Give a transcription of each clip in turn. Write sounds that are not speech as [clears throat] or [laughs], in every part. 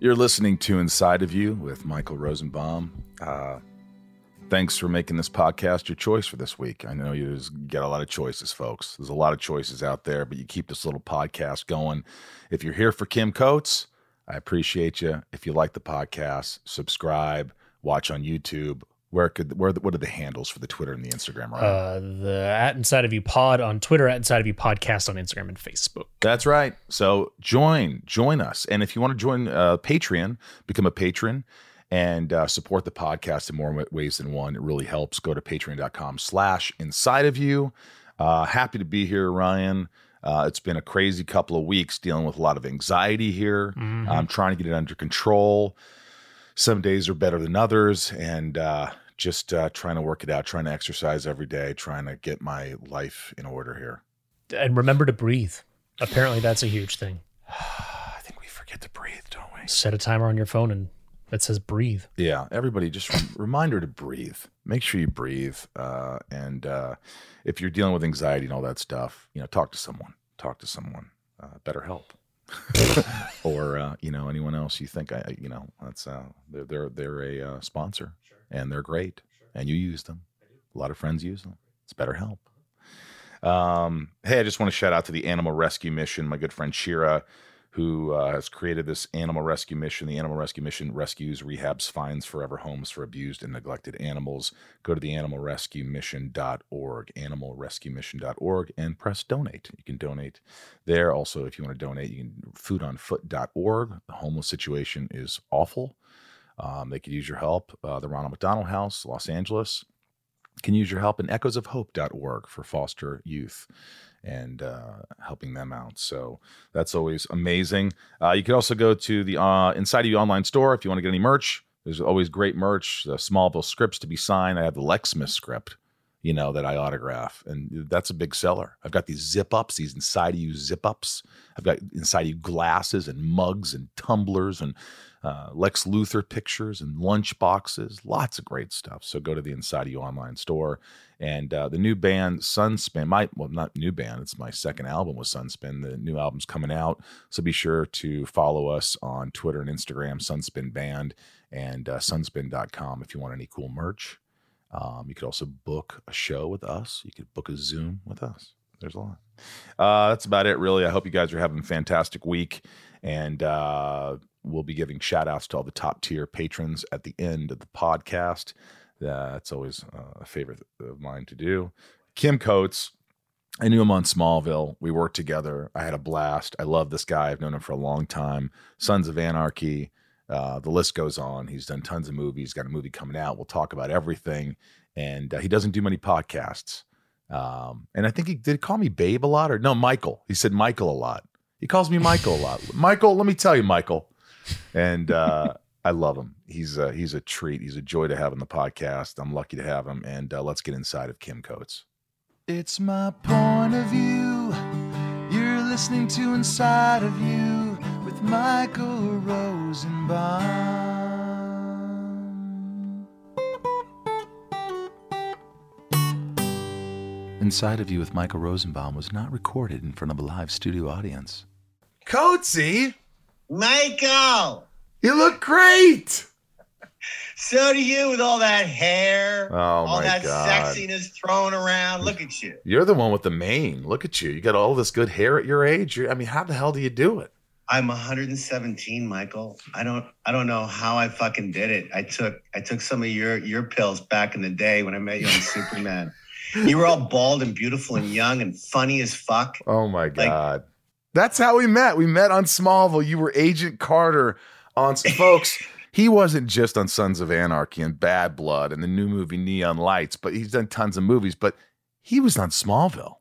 You're listening to Inside of You with Michael Rosenbaum. Uh, thanks for making this podcast your choice for this week. I know you get a lot of choices, folks. There's a lot of choices out there, but you keep this little podcast going. If you're here for Kim Coates, I appreciate you. If you like the podcast, subscribe, watch on YouTube. Where could where what are the handles for the Twitter and the Instagram? Right? Uh, the at Inside of You Pod on Twitter, at Inside of You Podcast on Instagram and Facebook. That's right. So join join us, and if you want to join uh, Patreon, become a patron and uh, support the podcast in more ways than one. It really helps. Go to patreon.com slash inside of you. Uh, happy to be here, Ryan. Uh, it's been a crazy couple of weeks dealing with a lot of anxiety here. Mm-hmm. I'm trying to get it under control. Some days are better than others, and uh, just uh, trying to work it out, trying to exercise every day, trying to get my life in order here. And remember to breathe. Apparently, that's a huge thing. [sighs] I think we forget to breathe, don't we? Set a timer on your phone and that says breathe. Yeah, everybody just reminder to breathe. Make sure you breathe. Uh, and uh, if you're dealing with anxiety and all that stuff, you know, talk to someone. Talk to someone. Uh, better help. [laughs] or uh, you know anyone else you think I you know that's uh, they're they're they're a uh, sponsor sure. and they're great sure. and you use them. A lot of friends use them. It's better help. Um, hey, I just want to shout out to the Animal Rescue Mission. My good friend Shira who uh, has created this animal rescue mission. The animal rescue mission rescues, rehabs, finds forever homes for abused and neglected animals. Go to the animalrescuemission.org, animalrescuemission.org, and press donate. You can donate there. Also, if you want to donate, you can foodonfoot.org. The homeless situation is awful. Um, they could use your help. Uh, the Ronald McDonald House, Los Angeles, can use your help in echoesofhope.org for foster youth and uh, helping them out. So that's always amazing. Uh, you can also go to the uh, Inside of You online store if you want to get any merch. There's always great merch. The Smallville scripts to be signed. I have the Lexmas script, you know, that I autograph, and that's a big seller. I've got these zip ups, these Inside of You zip ups. I've got Inside of You glasses and mugs and tumblers and uh, Lex Luthor pictures and lunch boxes, lots of great stuff. So go to the Inside of You online store. And uh, the new band Sunspin, my well, not new band, it's my second album with Sunspin. The new album's coming out, so be sure to follow us on Twitter and Instagram, Sunspin Band, and uh, Sunspin.com if you want any cool merch. Um, you could also book a show with us. You could book a Zoom with us. There's a lot. Uh, that's about it, really. I hope you guys are having a fantastic week. And uh, we'll be giving shout outs to all the top tier patrons at the end of the podcast. That's always uh, a favorite of mine to do. Kim Coates, I knew him on Smallville. We worked together. I had a blast. I love this guy. I've known him for a long time. Sons of Anarchy. Uh, the list goes on. He's done tons of movies. Got a movie coming out. We'll talk about everything. And uh, he doesn't do many podcasts. Um, and I think he did call me Babe a lot, or no, Michael. He said Michael a lot. He calls me Michael a lot. [laughs] Michael, let me tell you, Michael, and uh, I love him. He's a, he's a treat. He's a joy to have on the podcast. I'm lucky to have him. And uh, let's get inside of Kim Coates. It's my point of view. You're listening to Inside of You with Michael Rosenbaum. Inside of You with Michael Rosenbaum was not recorded in front of a live studio audience. Coatesy! Michael! You look great! So do you with all that hair, oh all that God. sexiness thrown around. Look at you. You're the one with the mane. Look at you. You got all this good hair at your age. You're, I mean, how the hell do you do it? I'm 117, Michael. I don't I don't know how I fucking did it. I took I took some of your your pills back in the day when I met you on [laughs] Superman. You were all bald and beautiful and young and funny as fuck. Oh my God. Like, That's how we met. We met on Smallville. You were Agent Carter on folks. [laughs] he wasn't just on Sons of Anarchy and Bad Blood and the new movie Neon Lights, but he's done tons of movies. But he was on Smallville.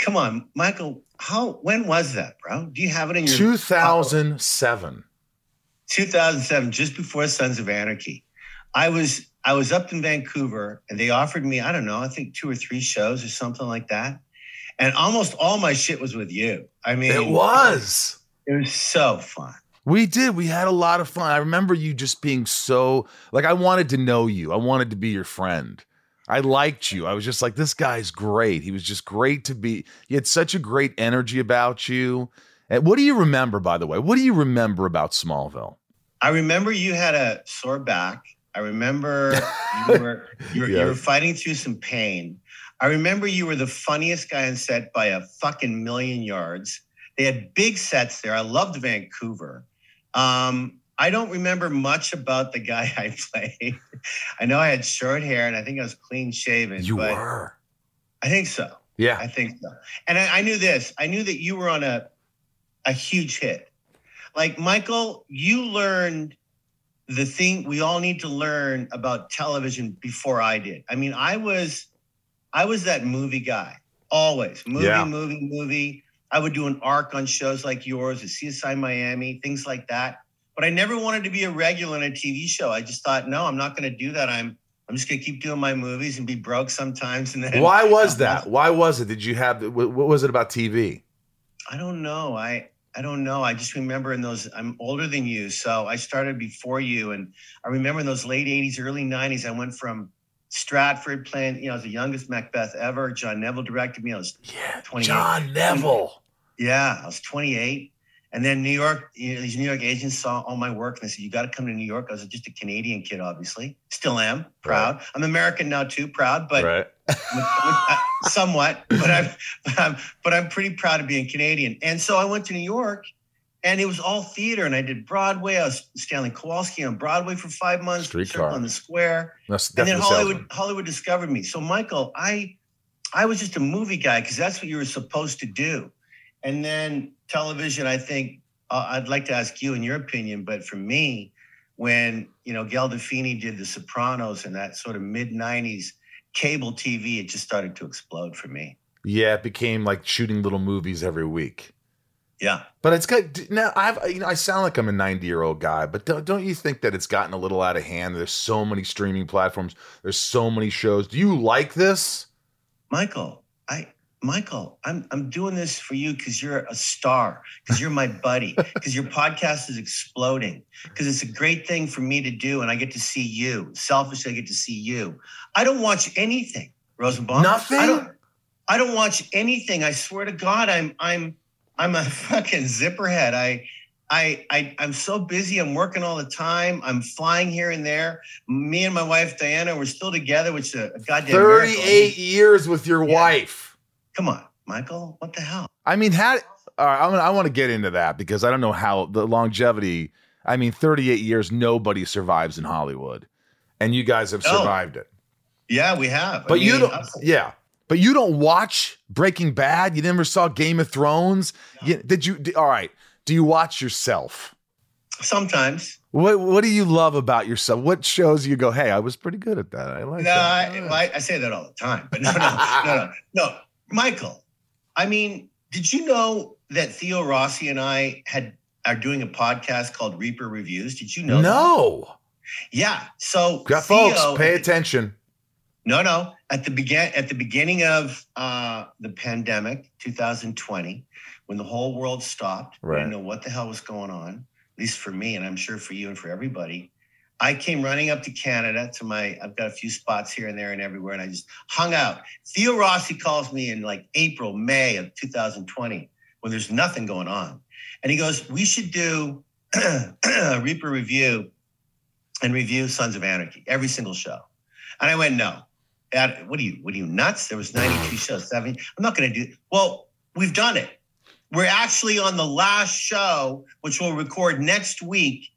Come on, Michael. how when was that, bro? Do you have it in your 2007. 2007, just before Sons of Anarchy. I was I was up in Vancouver and they offered me, I don't know, I think two or three shows or something like that. And almost all my shit was with you. I mean It was. it was so fun. We did. We had a lot of fun. I remember you just being so like I wanted to know you. I wanted to be your friend. I liked you. I was just like, this guy's great. He was just great to be. He had such a great energy about you. And what do you remember, by the way? What do you remember about Smallville? I remember you had a sore back. I remember [laughs] you were you were, Yeah. you were fighting through some pain. I remember you were the funniest guy on set by a fucking million yards. They had big sets there. I loved Vancouver. Um, I don't remember much about the guy [laughs] I played. I know I had short hair and I think I was clean shaven. You but were. I think so. Yeah. I think so. And I, I knew this. I knew that you were on a a huge hit. Like Michael, you learned the thing we all need to learn about television before I did. I mean, I was I was that movie guy. Always. Movie, Yeah. movie, movie. I would do an arc on shows like yours, a CSI Miami, things like that. But I never wanted to be a regular in a TV show. I just thought, no, I'm not going to do that. I'm I'm just going to keep doing my movies and be broke sometimes and then Why was [laughs] that? Why was it? Did you have what what was it about TV? I don't know. I I don't know. I just remember in those. I'm older than you, so I started before you, and I remember in those late '80s, early '90s. I went from Stratford playing. You know, I was the youngest Macbeth ever. John Neville directed me. I was Yeah. 28. John Neville. yeah, I was 28. And then New York, you know, these New York agents saw all my work and they said, "You got to come to New York." I was just a Canadian kid, obviously. Still am proud. I'm American now too, proud, but right. [laughs] uh, somewhat, but I'm, [laughs] but I'm, but I'm pretty proud of being Canadian. And so I went to New York, and it was all theater, and I did Broadway. I was Stanley Kowalski on Broadway for five months, Streetcar. On the Square, That's, and then Hollywood, salesman. Hollywood discovered me. So Michael, I, I was just a movie guy because that's what you were supposed to do. And then television, I think uh, I'd like to ask you in your opinion, but for me, when you know Gandolfini did The Sopranos and that sort of mid '90s cable TV, it just started to explode for me. Yeah, it became like shooting little movies every week. Yeah, But it's got now. I've you know I sound like I'm a 90 year old guy, but don't, don't you think that it's gotten a little out of hand? There's so many streaming platforms. There's so many shows. Do you like this? Michael, I. Michael, I'm I'm doing this for you because you're a star, because you're my buddy, [laughs] because your podcast is exploding, because it's a great thing for me to do, and I get to see you. Selfishly, I get to see you. I don't watch anything, Rosenbaum. Nothing? I don't. I don't watch anything. I swear to God, I'm I'm I'm a [laughs] fucking zipperhead. I. I, I I'm so busy. I'm working all the time. I'm flying here and there. Me and my wife Diana, we're still together, which is a, goddamn miracle. 38 years with your Yeah. wife. Come on, Michael. What the hell? I mean, how? All right, I'm gonna, I want to get into that because I don't know how the longevity. I mean, 38 years, nobody survives in Hollywood, and you guys have survived it. Yeah, we have. I But you don't. Yeah, but you don't watch Breaking Bad. You never saw Game of Thrones. You- did you? d- all right. Do you watch yourself? Sometimes. What What do you love about yourself? What shows you go? Hey, I was pretty good at that. I like No, that. I, I, I say that all the time. But no, no, [laughs] no, no, no. Michael, I mean, did you know that Theo Rossi and I had are doing a podcast called Reaper Reviews? Did you know? that? no, Yeah. So Yeah, Theo, folks, pay attention. No, no. At the begin at the beginning of uh, the pandemic, 2020, when the whole world stopped, Right. didn't know what the hell was going on. At least for me, and I'm sure for you and for everybody. I came running up to Canada to my. I've got a few spots here and there and everywhere, and I just hung out. Theo Rossi calls me in like April, May of 2020 when there's nothing going on, and he goes, "We should do [clears throat] a Reaper review and review Sons of Anarchy every single show." And I went, "No, Dad, what are you? What are you nuts? There was 92 shows, 70. I'm not going to do. Well, we've done it. We're actually on the last show, which we'll record next week,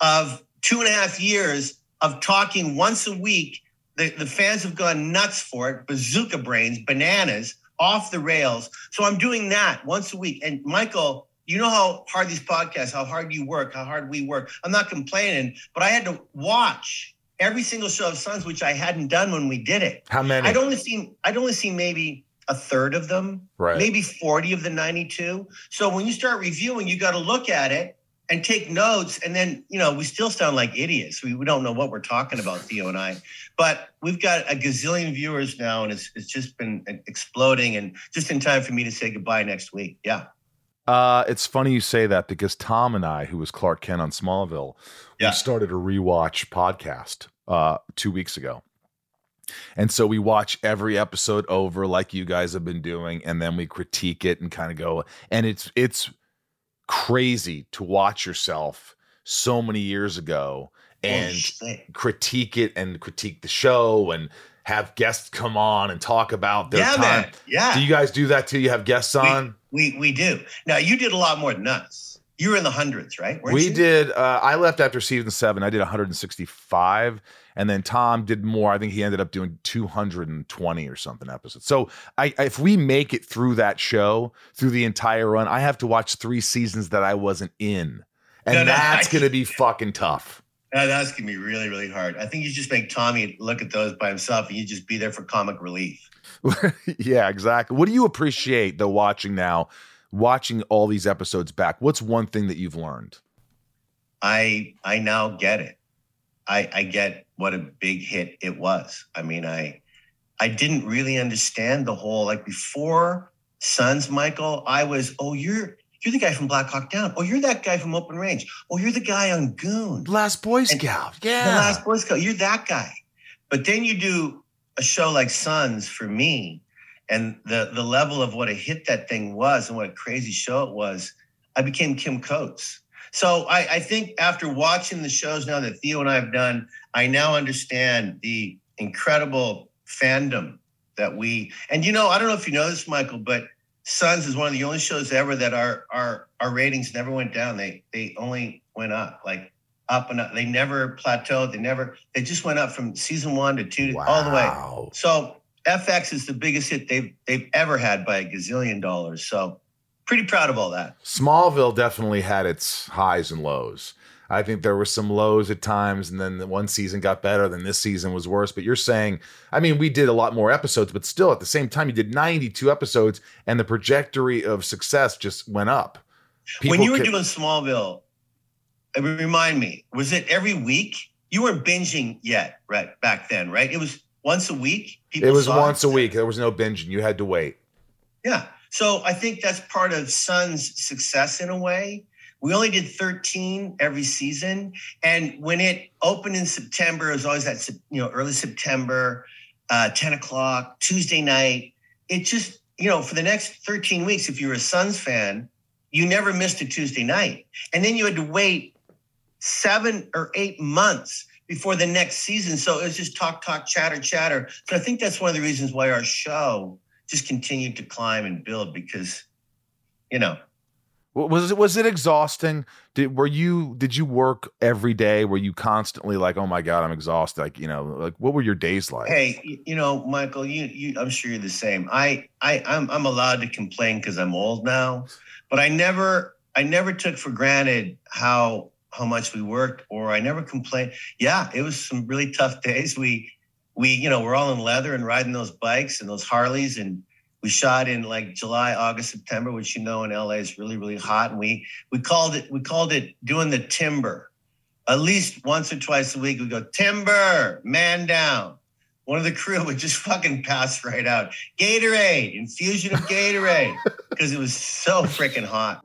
of two and a half years of talking once a week. The, the fans have gone nuts for it. Bazooka brains, bananas, off the rails. So I'm doing that once a week. And Michael, you know how hard these podcasts, how hard you work, how hard we work. I'm not complaining, but I had to watch every single show of Sons, which I hadn't done when we did it. How many? I'd only seen I'd only seen maybe a third of them, Right. maybe 40 of the 92. So when you start reviewing, you got to look at it and take notes. And then, you know, we still sound like idiots. We, we don't know what we're talking about, Theo and I. But we've got a gazillion viewers now, and it's, it's just been exploding. And just in time for me to say goodbye next week. Yeah. Uh, it's funny you say that because Tom and I, who was Clark Kent on Smallville, Yeah. we started a rewatch podcast uh, two weeks ago. And so we watch every episode over like you guys have been doing, and then we critique it and kind of go. And it's it's crazy to watch yourself so many years ago and shit. critique it and critique the show and have guests come on and talk about their yeah, time. man. Yeah. Do you guys do that too? You have guests on? we, we do. Now, you did a lot more than us. You were in the hundreds, right? Weren't we you? did. Uh, I left after season seven. I did 165, and then Tom did more. I think he ended up doing 220 or something episodes. So, I, if we make it through that show through the entire run, I have to watch three seasons that I wasn't in, and No, no, that's I- going to be fucking tough. Uh, that's gonna be really, really hard. I think you just make Tommy look at those by himself, and you just be there for comic relief. [laughs] yeah, exactly. What do you appreciate though watching now, watching all these episodes back? What's one thing that you've learned? I I now get it. I I get what a big hit it was. I mean, I I didn't really understand the whole like before Sons, Michael. I was, oh, you're you're the guy from Black Hawk Down. Oh, you're that guy from Open Range. Oh, you're the guy on Goon. Last Boy And- Scout. The Yeah. Last Boy Scout. You're that guy. But then you do a show like Sons for me, and the the level of what a hit that thing was and what a crazy show it was, I became Kim Coates. So I, I think after watching the shows now that Theo and I have done, I now understand the incredible fandom that we and you know, I don't know if you know this, Michael, but Sons is one of the only shows ever that our our our ratings never went down. They they only went up. Like up and up. They never plateaued. They never. They just went up from season one to two, to, all the way. Wow. So FX is the biggest hit they've they've ever had by a gazillion dollars. So pretty proud of all that. Smallville definitely had its highs and lows. I think there were some lows at times, and then the one season got better, then this season was worse. But you're saying, I mean, we did a lot more episodes, but still at the same time, you did 92 episodes, and the trajectory of success just went up. when you were doing Smallville, uh, remind me, was it every week? You weren't binging yet, right? Back then, right? It was once a week. People it was once a week. There was no binging. You had to wait. Yeah. So I think that's part of Sun's success in a way. We only did 13 every season. And when it opened in September, it was always that, you know, early September, uh, 10 o'clock, Tuesday night. It just, you know, for the next 13 weeks, if you were a Sons fan, you never missed a Tuesday night. And then you had to wait seven or eight months before the next season. So it was just talk, talk, chatter, chatter. So I think that's one of the reasons why our show just continued to climb and build because, you know, Was it was it exhausting? Did were you did you work every day? Were you constantly like, oh my god, I'm exhausted? Like you know, like what were your days like? hey, you know, Michael, you, you I'm sure you're the same. I, I, I'm, I'm allowed to complain because I'm old now, but I never, I never took for granted how, how much we worked, or I never complained. Yeah, it was some really tough days. We, we, you know, we're all in leather and riding those bikes and those Harleys, and we shot in like July, August, September, which you know in LA is really, really hot. And we, we called it, we called it doing the timber. At least once or twice a week, we go timber, man down. One of the crew would just fucking pass right out. Gatorade, infusion of Gatorade, [laughs] because it was so freaking hot.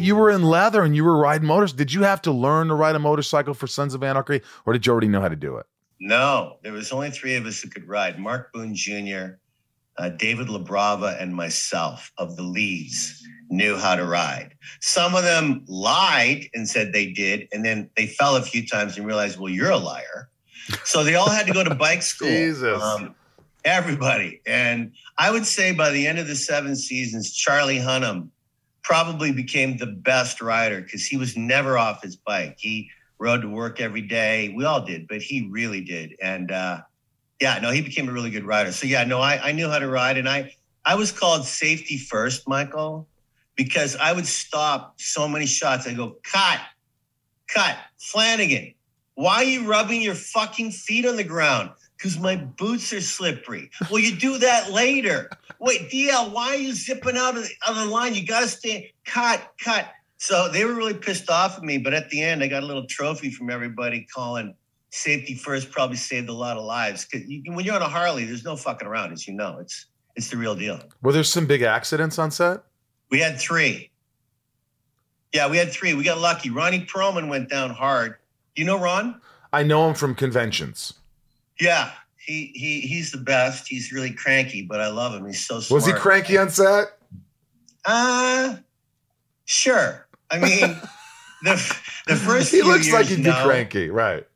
you were in leather and you were riding motors. Did you have to learn to ride a motorcycle for Sons of Anarchy, or did you already know how to do it? No, there was only three of us who could ride: Mark Boone Jr., uh, David LaBrava, and myself of the Lees knew how to ride. Some of them lied and said they did, and then they fell a few times and realized, well, you're a liar. So they all had to go to bike [laughs] school. Jesus. Um, everybody. And I would say by the end of the seven seasons, Charlie Hunnam probably became the best rider because he was never off his bike. He rode to work every day. We all did, but he really did. And uh, yeah, no, he became a really good rider. So yeah, no, I, I knew how to ride, and I I was called safety first, Michael, because I would stop so many shots. I go cut, cut, Flanagan. Why are you rubbing your fucking feet on the ground? Because my boots are slippery. Well, you do that later. Wait, DL, why are you zipping out of the, of the line? You got to stay, cut, cut. So they were really pissed off at me. But at the end, I got a little trophy from everybody calling safety first probably saved a lot of lives. Because you, when you're on a Harley, there's no fucking around, as you know. It's it's the real deal. Were there some big accidents on set? We had three. Yeah, we had three. We got lucky. Ronnie Perlman went down hard. You know Ron? I know him from conventions. Yeah, he he he's the best. He's really cranky, but I love him. He's so smart. Was he cranky on set? Uh sure. I mean, [laughs] the the first he looks like years, he'd be cranky, right?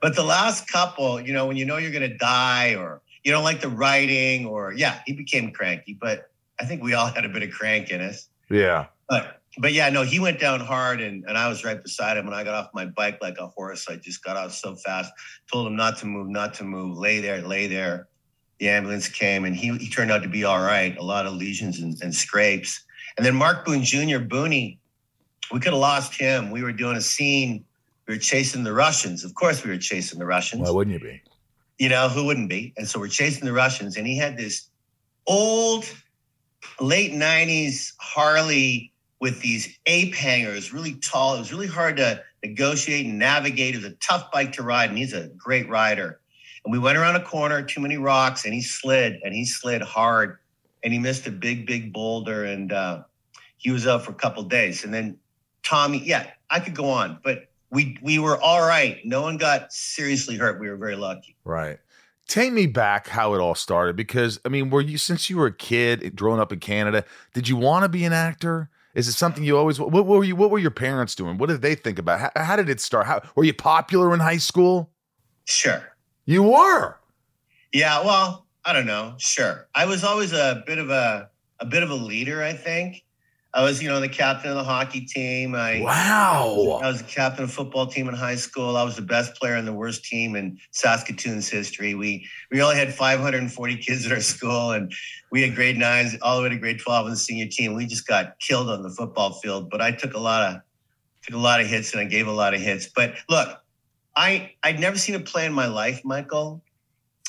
But the last couple, you know, when you know you're going to die or you don't like the writing or, yeah, he became cranky. But I think we all had a bit of crank in us. Yeah. But, but yeah, no, he went down hard and, and I was right beside him. And I got off my bike like a horse. I just got off so fast, told him not to move, not to move, lay there, lay there. The ambulance came and he, he turned out to be all right. A lot of lesions and, and scrapes. And then Mark Boone Jr., Booney, we could have lost him. We were doing a scene. We were chasing the Russians. Of course, we were chasing the Russians. Why wouldn't you be? You know, who wouldn't be? And so we're chasing the Russians. And he had this old, late 90s Harley with these ape hangers, really tall. It was really hard to negotiate and navigate. It was a tough bike to ride. And he's a great rider. And we went around a corner, too many rocks, and he slid and he slid hard. And he missed a big, big boulder. And uh, he was out for a couple days. And then Tommy, yeah, I could go on, but we we were all right. No one got seriously hurt. We were very lucky. Right. Take me back how it all started because I mean, were you since you were a kid growing up in Canada, did you want to be an actor? Is it something you always what, what were you what were your parents doing? What did they think about? How, how did it start? How were you popular in high school? Sure. You were. Yeah, well, I don't know. Sure. I was always a bit of a a bit of a leader, I think. I was, you know, the captain of the hockey team. I I was the captain of the football team in high school. I was the best player in the worst team in Saskatoon's history. We we only had 540 kids at our school, and we had grade nines all the way to grade 12 on the senior team. We just got killed on the football field. But I took a lot of took a lot of hits, and I gave a lot of hits. But look, I I'd never seen a play in my life, Michael.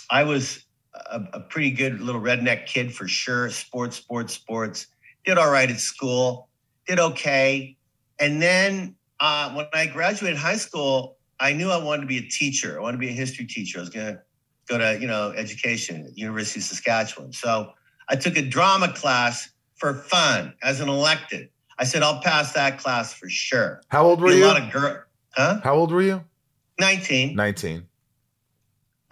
I was a, a pretty good little redneck kid for sure. Sports, sports, sports. Did all right at school. Did okay. And then uh, when I graduated high school, I knew I wanted to be a teacher. I wanted to be a history teacher. I was going to go to you know education at University of Saskatchewan. So I took a drama class for fun as an elected. I said I'll pass that class for sure. How old were Be a you? lot of girl, huh? How old were you? 19. 19.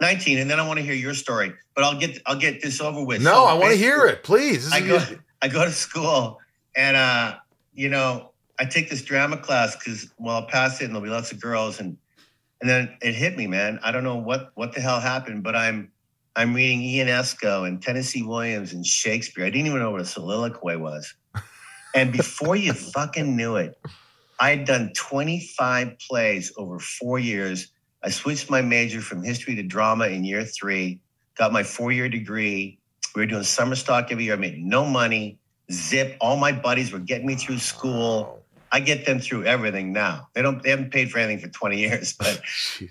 19 and then I want to hear your story. But I'll get I'll get this over with. No, So I want to hear it. Please. This I is- go I go to school and uh, you know, I take this drama class because well, I'll pass it and there'll be lots of girls and and then it hit me, man. I don't know what what the hell happened, but I'm I'm reading Ionesco and Tennessee Williams and Shakespeare. I didn't even know what a soliloquy was. And before you fucking knew it, I had done 25 plays over four years. I switched my major from history to drama in year three, got my four year degree. We were doing summer stock every year. I made no money. Zip. All my buddies were getting me through school. I get them through everything now. They don't. They haven't paid for anything for 20 years, [laughs] but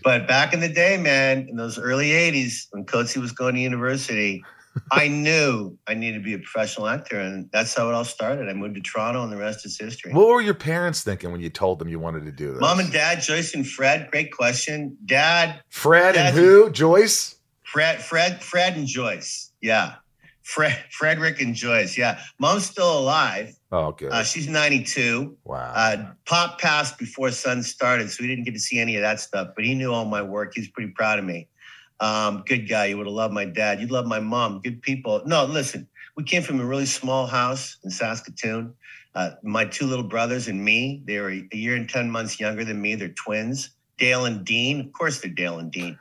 but back in the day, man, in those early 80s, when Coatesy was going to university, [laughs] I knew I needed to be a professional actor. And that's how it all started. I moved to Toronto, and the rest is history. What were your parents thinking when you told them you wanted to do this? Mom and dad, Joyce and Fred, great question. Dad, Fred and who? Joyce? Fred, Fred, Fred and Joyce. Yeah. Fred, Frederick and Joyce. Yeah. Mom's still alive. Oh, good. Uh, she's 92. wow. Uh, Pop passed before Sons started, so we didn't get to see any of that stuff. But he knew all my work. He's pretty proud of me. Um, good guy. You would have loved my dad. You'd love my mom. Good people. No, listen. We came from a really small house in Saskatoon. Uh, my two little brothers and me. They were a year and ten months younger than me. They're twins. Dale and Dean. Of course, they're Dale and Dean.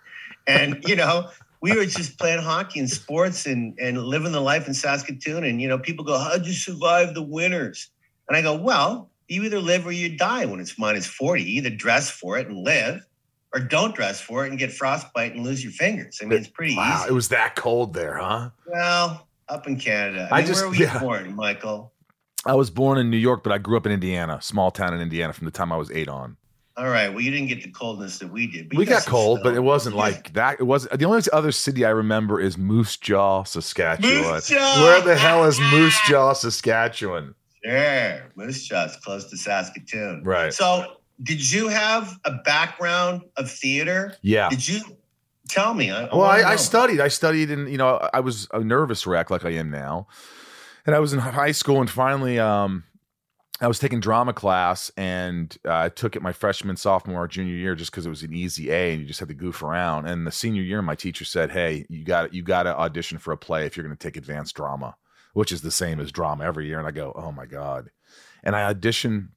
And you know, we were just playing hockey and sports and and living the life in Saskatoon. And you know, people go, "How'd you survive the winters?" And I go, "Well, you either live or you die when it's minus forty. You either dress for it and live, or don't dress for it and get frostbite and lose your fingers. I mean, it's pretty wow. easy. It was that cold there, huh? well, up in Canada. I, I mean, just- where were you yeah. born, Michael? I was born in New York, but I grew up in Indiana, small town in Indiana from the time I was eight on. All right. Well, you didn't get the coldness that we did. we got cold, but it wasn't like that. It was the only other city I remember is Moose Jaw, Saskatchewan. Moose Jaw! Where the hell is Moose Jaw, Saskatchewan? Sure. Moose Jaw's close to Saskatoon. Right. So, did you have a background of theater? Yeah. Did you tell me? I, Well, I, I studied. I studied, and you know, I was a nervous wreck like I am now. And I was in high school, and finally, um, I was taking drama class, and uh, I took it my freshman, sophomore, junior year just because it was an easy A, and you just had to goof around. And the senior year, my teacher said, "Hey, you got you got to audition for a play if you're going to take advanced drama, which is the same as drama every year." And I go, "Oh my god!" And I auditioned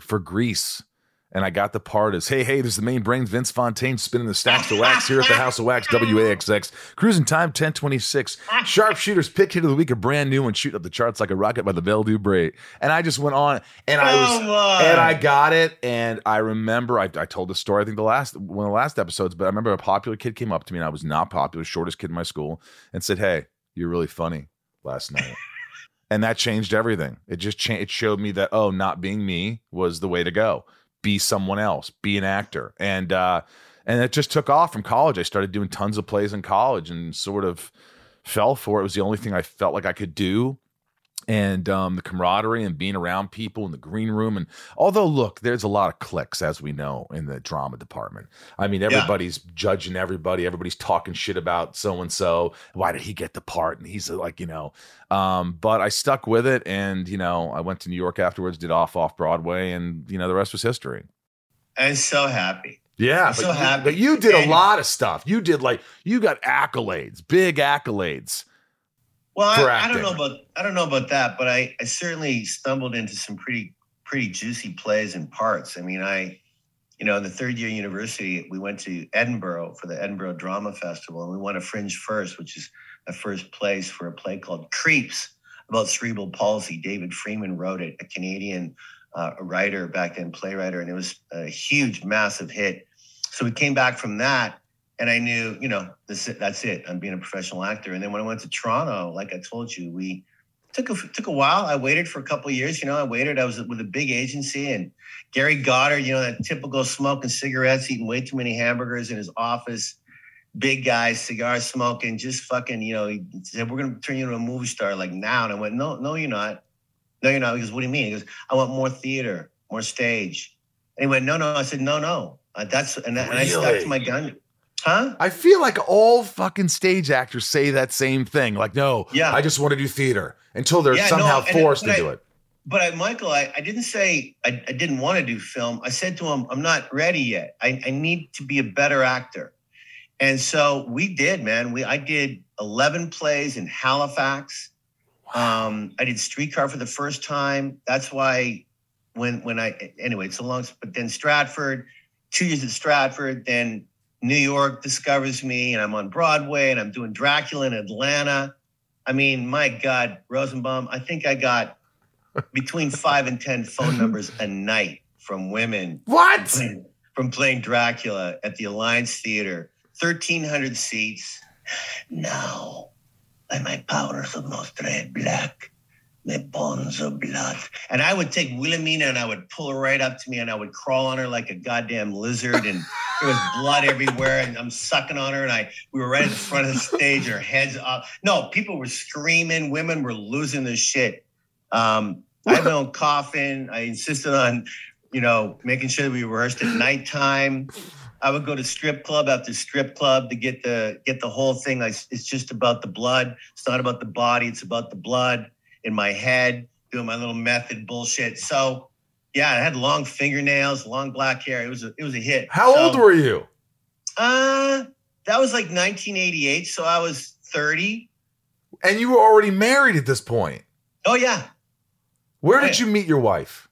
for Grease and I got the part as, hey, hey, this is the main brain, Vince Fontaine, spinning the stacks of wax here at the [laughs] House of Wax, WAXX. Cruising time 1026. Sharpshooters pick hit of the week, a brand new one, shooting up the charts like a rocket by the Belle du Bray. And I just went on, and I was, on. and I got it. And I remember, I, I told the story, I think the last, one of the last episodes, but I remember a popular kid came up to me, and I was not popular, shortest kid in my school, and said, hey, you're really funny last night. [laughs] and that changed everything. It just changed. It showed me that oh, not being me was the way to go. Be someone else. Be an actor. And uh, and it just took off from college. I started doing tons of plays in college and sort of fell for it. It was the only thing I felt like I could do. And um, the camaraderie and being around people in the green room. And although, look, there's a lot of clicks, as we know, in the drama department. I mean, everybody's judging everybody. Everybody's talking shit about so and so. Why did he get the part? And he's like, you know, um, but I stuck with it. And, you know, I went to New York afterwards, did off off Broadway, and, you know, the rest was history. I'm so happy. Yeah, I'm but, so you, happy. but you did a lot of stuff. You did like you got accolades, big accolades. Well, I, I don't know about I don't know about that, but I, I certainly stumbled into some pretty pretty juicy plays and parts. I mean, I, you know, in the third year of university, we went to Edinburgh for the Edinburgh Drama Festival, and we won a fringe first, which is a first place for a play called Creeps about cerebral palsy. David Freeman wrote it, a Canadian uh, writer back then, playwright, and it was a huge, massive hit. So we came back from that, and I knew, you know, this that's it. I'm being a professional actor. And then when I went to Toronto, like I told you, we took a took a while. I waited for a couple of years. You know, I waited. I was with a big agency, and Gary Goddard, you know, that typical smoking cigarettes, eating way too many hamburgers in his office. Big guy, cigar smoking, just fucking, you know, he said, We're gonna turn you into a movie star like now. And I went, No, no, you're not. No, you're not. He goes, What do you mean? He goes, I want more theater, more stage. And he went, No, no. I said, No, no. Uh, that's and, that, and I stuck to my gun. Huh? I feel like all fucking stage actors say that same thing. Like, no, Yeah. I just want to do theater until they're Yeah, somehow and- forced but to do it. But I, Michael, I, I didn't say I, I didn't want to do film. I said to him, I'm not ready yet. I, I need to be a better actor. And so we did, man. We I did 11 plays in Halifax. Um, I did Streetcar for the first time. That's why when when I anyway, it's a long but then Stratford, two years at Stratford, then New York discovers me and I'm on Broadway and I'm doing Dracula in Atlanta. I mean, my God, Rosenbaum, I think I got between [laughs] five and 10 phone numbers a night from women What? playing- from playing Dracula at the Alliance Theater, 1,300 seats. [sighs] Now, by my powers of most red black, my bones of blood. And I would take Wilhelmina and I would pull her right up to me and I would crawl on her like a goddamn lizard and [laughs] there was blood everywhere and I'm sucking on her and I we were right at the front of the stage her head's up. No, people were screaming, women were losing their shit. Um, I had my own [laughs] coffin. I insisted on, you know, making sure that we rehearsed at nighttime. I would go to strip club after strip club to get the get the whole thing. Like it's just about the blood. It's not about the body. It's about the blood in my head. Doing my little method bullshit. So, yeah, I had long fingernails, long black hair. It was a, it was a hit. How So, old were you? Uh, that was like 1988. So I was 30. And you were already married at this point. Oh yeah, Where did you meet your wife?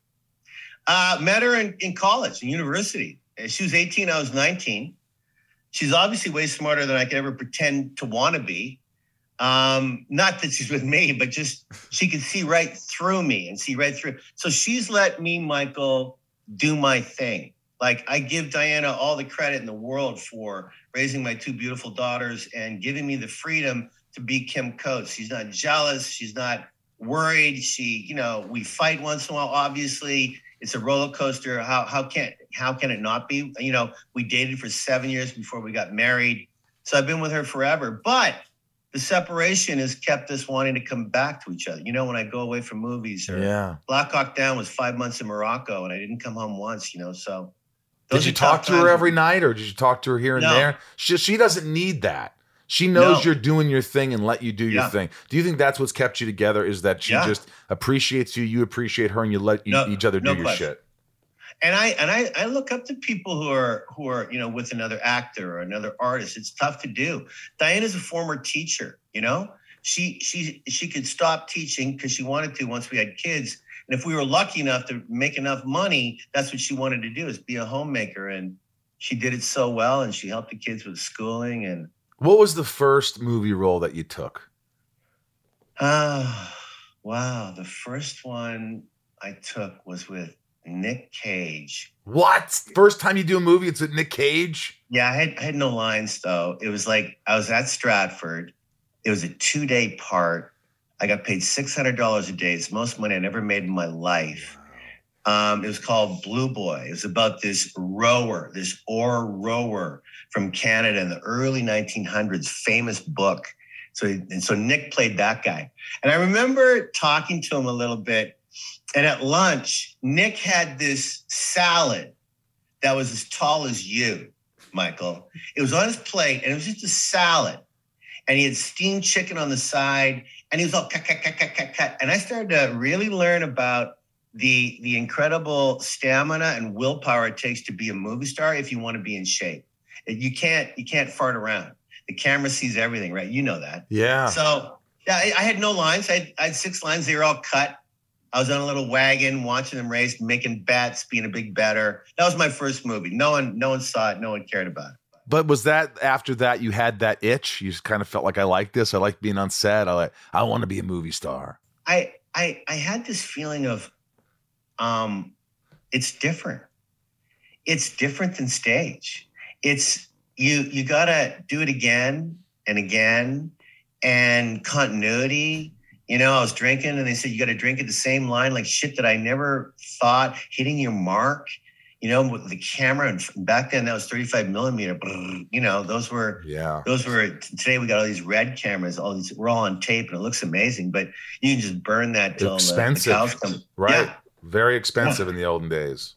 Uh, met her in, in college, in university. She was 18, I was 19. She's obviously way smarter than I could ever pretend to want to be. Um, not that she's with me, but just she could see right through me and see right through. So she's let me, Michael, do my thing. Like I give Diana all the credit in the world for raising my two beautiful daughters and giving me the freedom to be Kim Coates. She's not jealous. She's not worried. She, you know, we fight once in a while. Obviously, it's a roller coaster. How how can how can it not be? You know, we dated for seven years before we got married, so I've been with her forever. But the separation has kept us wanting to come back to each other. You know, when I go away from movies or Yeah. Black Hawk Down was five months in Morocco, and I didn't come home once. You know, so Did you talk to her every night or did you talk to her here and No. there? She, she doesn't need that. She knows No. you're doing your thing and let you do your thing. Do you think that's what's kept you together? Is that she Yeah. just appreciates you, you appreciate her, and you let you, No- each other do your question. shit? And I and I, I look up to people who are who are you know with another actor or another artist. It's tough to do. Diana's a former teacher. You know, she she she could stop teaching because she wanted to once we had kids. And if we were lucky enough to make enough money, that's what she wanted to do is be a homemaker. And she did it so well and she helped the kids with schooling and What was the first movie role that you took? ah wow. The first one I took was with Nick Cage. What? First time you do a movie, it's with Nick Cage? Yeah, I had I had no lines though. It was like I was at Stratford. It was a two day part. I got paid six hundred dollars a day. It's the most money I never made in my life. Um, it was called Blue Boy. It was about this rower, this oar rower from Canada in the early 1900s, famous book. So and so Nick played that guy, and I remember talking to him a little bit. And at lunch, Nick had this salad that was as tall as you. Michael. It was on his plate and it was just a salad. And he had steamed chicken on the side and he was all cut, cut, cut, cut, cut, cut. And I started to really learn about the, the incredible stamina and willpower it takes to be a movie star if you want to be in shape. You can't, you can't fart around. The camera sees everything, right? You know that. Yeah. So yeah, I, I had no lines. I had, I had six lines. They were all cut. I was on a little wagon watching them race, making bets, being a big better. That was my first movie. No one, no one saw it. No one cared about it. But was that after that you had that itch? You just kind of felt like I like this. I like being on set. I like I want to be a movie star. I, I, I had this feeling of, um, it's different. It's different than stage. It's you. You gotta do it again and again, and continuity you know, I was drinking and they said, you got to drink at the same line, like shit that I never thought hitting your mark, you know, with the camera. And back then that was 35 millimeter, you know, those were, Yeah. those were, today we got all these red cameras, all these, we're all on tape and it looks amazing, but you can just burn that till the, the Expensive. cows come. Right. Yeah. Very expensive in the olden days.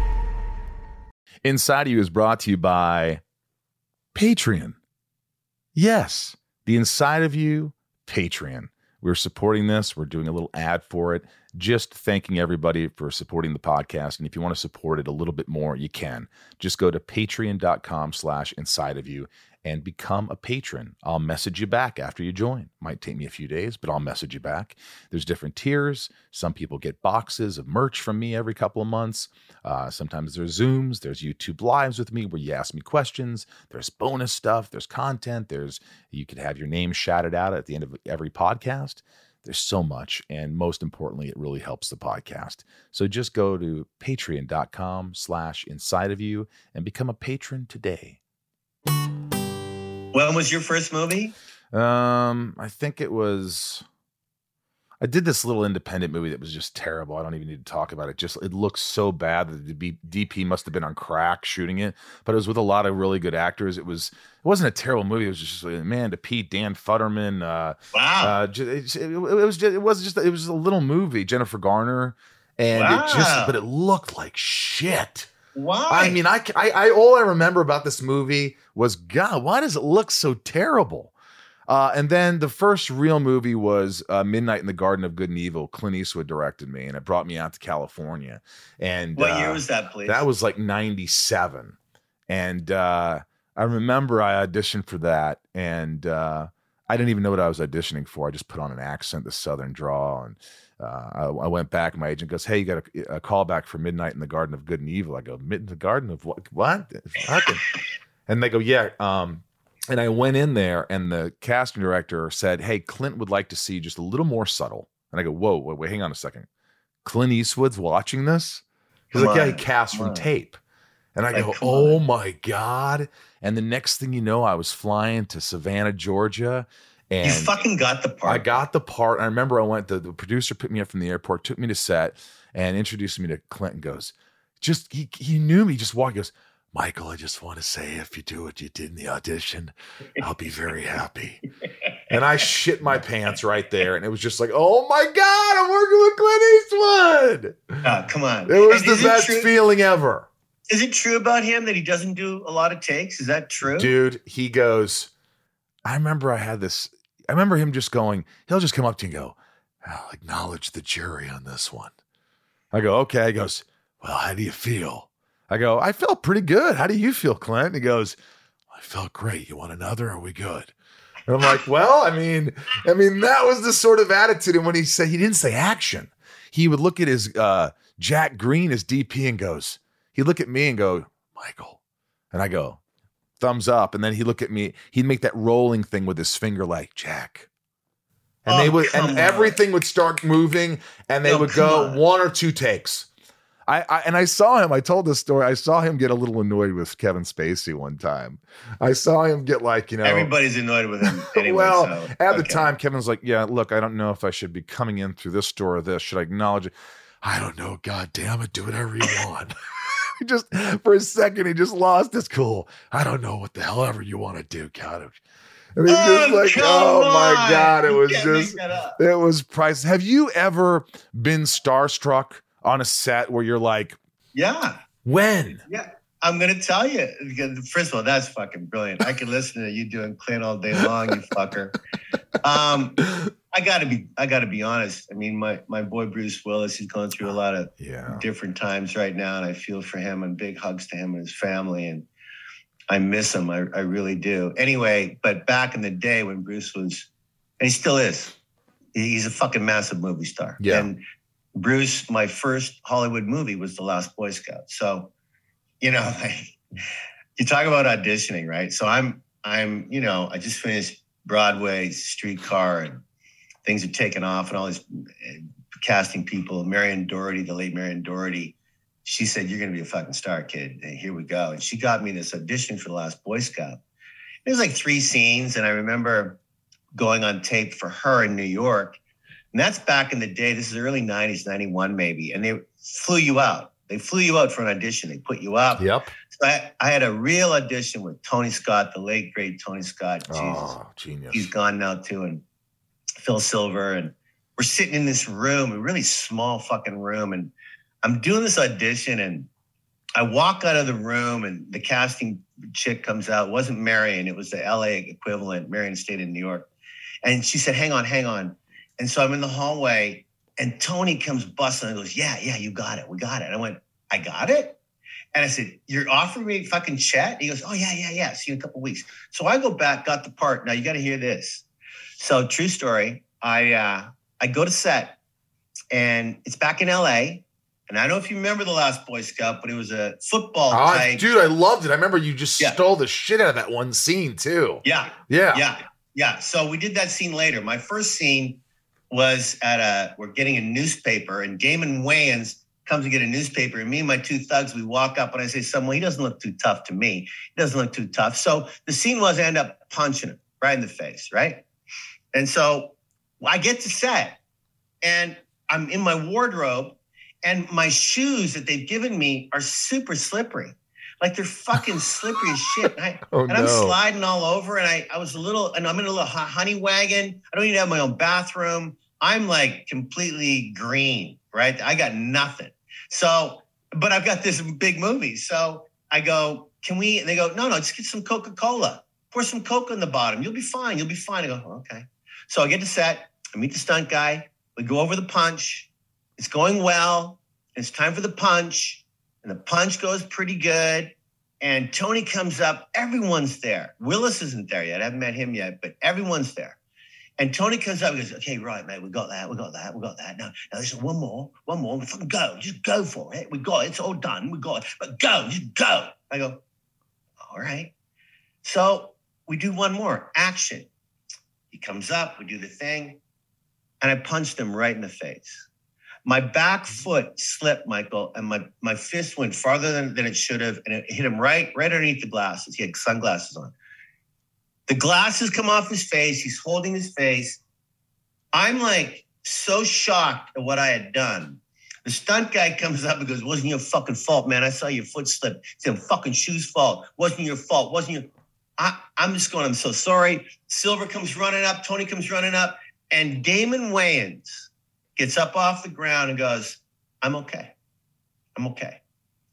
Inside of You is brought to you by Patreon. Yes, the Inside of You Patreon. We're supporting this. We're doing a little ad for it. Just thanking everybody for supporting the podcast. And if you want to support it a little bit more, you can. Just go to patreon.com slash inside of you and become a patron. I'll message you back after you join. Might take me a few days, but I'll message you back. There's different tiers. Some people get boxes of merch from me every couple of months. Uh, sometimes there's Zooms, there's YouTube lives with me where you ask me questions. There's bonus stuff, there's content, there's you could have your name shouted out at the end of every podcast. There's so much, and most importantly, it really helps the podcast. So just go to patreon.com slash inside of you and become a patron today. When was your first movie? Um, I think it was. I did this little independent movie that was just terrible. I don't even need to talk about it. Just it looks so bad that the DP must have been on crack shooting it. But it was with a lot of really good actors. It was. It wasn't a terrible movie. It was just like, man to Pete, Dan Futterman. Uh, Wow. uh, it, it, it was just. It was just. It was a little movie. Jennifer Garner, and it just. But it looked like shit. Why? I mean, I, I, I, all I remember about this movie was, God, why does it look so terrible? Uh, and then the first real movie was uh, Midnight in the Garden of Good and Evil. Clint Eastwood directed me, and it brought me out to California. And what uh, year was that, please? that was like 97. And uh, I remember I auditioned for that, and uh, I didn't even know what I was auditioning for. I just put on an accent, the Southern drawl, and uh, I, I went back. My agent goes, "Hey, you got a, a call back for Midnight in the Garden of Good and Evil." I go, "Mid in the Garden of what? What?" [laughs] And they go, "Yeah." Um, and I went in there, and the casting director said, "Hey, Clint would like to see just a little more subtle." And I go, "Whoa, wait, wait hang on a second. Clint Eastwood's watching this?" He's Come like, "Yeah, he on, cast from on." tape." And I Like, go, "Oh on. my god!" And the next thing you know, I was flying to Savannah, Georgia, and you fucking got the part. I got the part. I remember I went, the, the producer picked me up from the airport, took me to set, and introduced me to Clint and goes, just, he, he knew me, just walked, he goes, Michael, I just want to say if you do what you did in the audition, I'll be very happy. and I shit my pants right there. And it was just like, oh my God, I'm working with Clint Eastwood. Oh, come on. It was And the best feeling ever. Is it true about him that he doesn't do a lot of takes? Is that true? Dude, he goes, I remember I had this, I remember him just going, he'll just come up to you and go, I'll acknowledge the jury on this one. I go, okay. He goes, well, how do you feel? I go, I felt pretty good. How do you feel, Clint? He goes, I felt great. You want another? Are we good? And I'm like, well, I mean, I mean, that was the sort of attitude. And when he said he didn't say action, he would look at his uh Jack Green, his DP, and goes, he'd look at me and go, Michael. And I go, thumbs up. And then he'd look at me, he'd make that rolling thing with his finger, like, Jack. And they Oh, would, and on. everything would start moving, and they Oh, would go on. one or two takes. I, I and I saw him. I told this story. I saw him get a little annoyed with Kevin Spacey one time. I saw him get like you know. Everybody's annoyed with him [laughs] anyway. well, so, at the okay. time, Kevin's like, "Yeah, look, I don't know if I should be coming in through this door or this. Should I acknowledge it? I don't know. God damn it, do whatever you [laughs] want." [laughs] just for a second, he just lost his cool. I don't know what the hell ever you want to do, God. And he was just Oh, like, "Oh my on. god!" It You was just, it was priceless. Have you ever been starstruck on a set where you're like, Yeah. when? Yeah. I'm gonna tell you. First of all, that's fucking brilliant. I could listen to you doing Clint all day long, you fucker. Um, I gotta be I gotta be honest. I mean, my my boy Bruce Willis, he's going through a lot of Yeah. different times right now, and I feel for him and big hugs to him and his family. And I miss him. I, I really do. Anyway, but back in the day when Bruce was, and he still is, he's a fucking massive movie star. Yeah. And Bruce, my first Hollywood movie was The Last Boy Scout. So, you know, [laughs] like, you talk about auditioning, right? So I'm, I'm, you know, I just finished Broadway, Streetcar, and things are taking off, and all these uh, casting people. Marion Dougherty, the late Marion Dougherty, she said, "You're going to be a fucking star, kid." And here we go. And she got me this audition for The Last Boy Scout. It was like three scenes, and I remember going on tape for her in New York. And that's back in the day. This is early '90s, '91 maybe, and they flew you out. They flew you out for an audition. They put you up. Yep. So I, I had a real audition with Tony Scott, the late great Tony Scott. Jesus Oh, genius. he's gone now too, and Phil Silver, and we're sitting in this room, a really small fucking room, and I'm doing this audition, and I walk out of the room, and the casting chick comes out. It wasn't Marion, it was the LA equivalent. Marion stayed in New York, and she said, "Hang on, hang on," and so I'm in the hallway, and Tony comes busting and goes, "Yeah, yeah, you got it, we got it." And I went, "I got it." And I said, You're offering me fucking chat? He goes, Oh, yeah, yeah, yeah. See you in a couple weeks. So I go back, got the part. Now you got to hear this. So true story. I uh, I go to set and it's back in LA. And I don't know if you remember the last Boy Scout, but it was a football Oh, type. dude, I loved it. I remember you just Yeah. stole the shit out of that one scene too. Yeah, Yeah. yeah, yeah. So we did that scene later. My first scene was at a we're getting a newspaper, and Damon Wayans comes to get a newspaper, and me and my two thugs, we walk up and I say, "Someone, he doesn't look too tough to me. He doesn't look too tough." So the scene was I end up punching him right in the face, right? And so I get to set, and I'm in my wardrobe, and my shoes that they've given me are super slippery. Like they're fucking [laughs] slippery as shit. And I, Oh and I'm no. sliding all over, and I, I was a little, and I'm in a little honey wagon. I don't even have my own bathroom. I'm like completely green, right? I got nothing. So, but I've got this big movie. So I go, can we? And they go, no, no, just get some Coca Cola. Pour some Coke on the bottom. You'll be fine. You'll be fine. I go, "Oh, okay. So I get to set. I meet the stunt guy. We go over the punch. It's going well. It's time for the punch, and the punch goes pretty good. And Tony comes up. Everyone's there. Willis isn't there yet. I haven't met him yet, but everyone's there. And Tony comes up and goes, "Okay, right, mate. We got that. We got that. We got that. Now, now there's one more. One more. We fucking go. Just go for it. We got it. It's all done. We got it. But go. Just go." I go, "All right." So we do one more action. He comes up. We do the thing, and I punched him right in the face. My back mm-hmm. foot slipped, Michael, and my, my fist went farther than, than it should have, and it hit him right right underneath the glasses. He had sunglasses on. The glasses come off his face. He's holding his face. I'm like so shocked at what I had done. The stunt guy comes up and goes, "Wasn't your fucking fault, man. I saw your foot slip. It's your fucking shoes' fault. Wasn't your fault. Wasn't your." I, I'm just going, I'm so sorry. Silver comes running up, Tony comes running up, and Damon Wayans gets up off the ground and goes, I'm okay. I'm okay.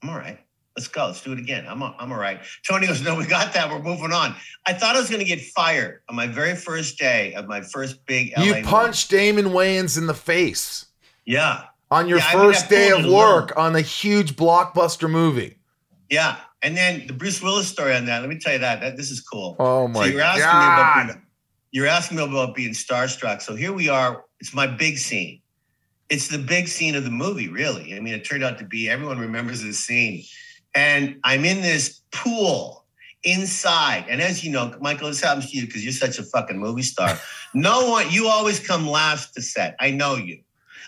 I'm all right. Let's go. Let's do it again. I'm, I'm all right. Tony goes, No, we got that. We're moving on. I thought I was going to get fired on my very first day of my first big LA You movie. punched Damon Wayans in the face Yeah. on your Yeah, I mean, first I day of it alone. work on a huge blockbuster movie. Yeah. And then the Bruce Willis story on that. Let me tell you that. that this is cool. Oh my so you're asking god! me about being, you're asking me about being starstruck. So here we are. It's my big scene. It's the big scene of the movie, really. I mean, it turned out to be everyone remembers this scene. And I'm in this pool inside. And as you know, Michael, this happens to you because you're such a fucking movie star. [laughs] no one, you always come last to set. I know you.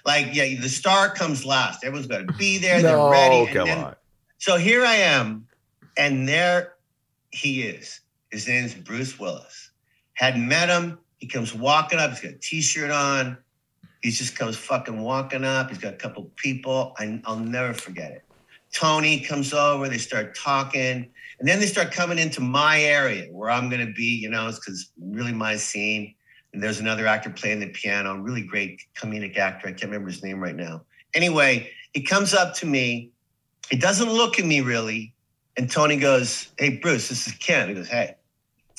Like, yeah, the star comes last. Everyone's got to be there. no, they're ready. And come then- on. so here I am, and there he is. His name's Bruce Willis. Hadn't met him. He comes walking up. He's got a t-shirt on. He just comes fucking walking up. He's got a couple people. I, I'll never forget it. Tony comes over. They start talking, and then they start coming into my area where I'm going to be. You know, because really my scene. And there's another actor playing the piano, really great comedic actor. I can't remember his name right now. Anyway, he comes up to me. He doesn't look at me really. And Tony goes, Hey, Bruce, this is Ken. He goes, Hey.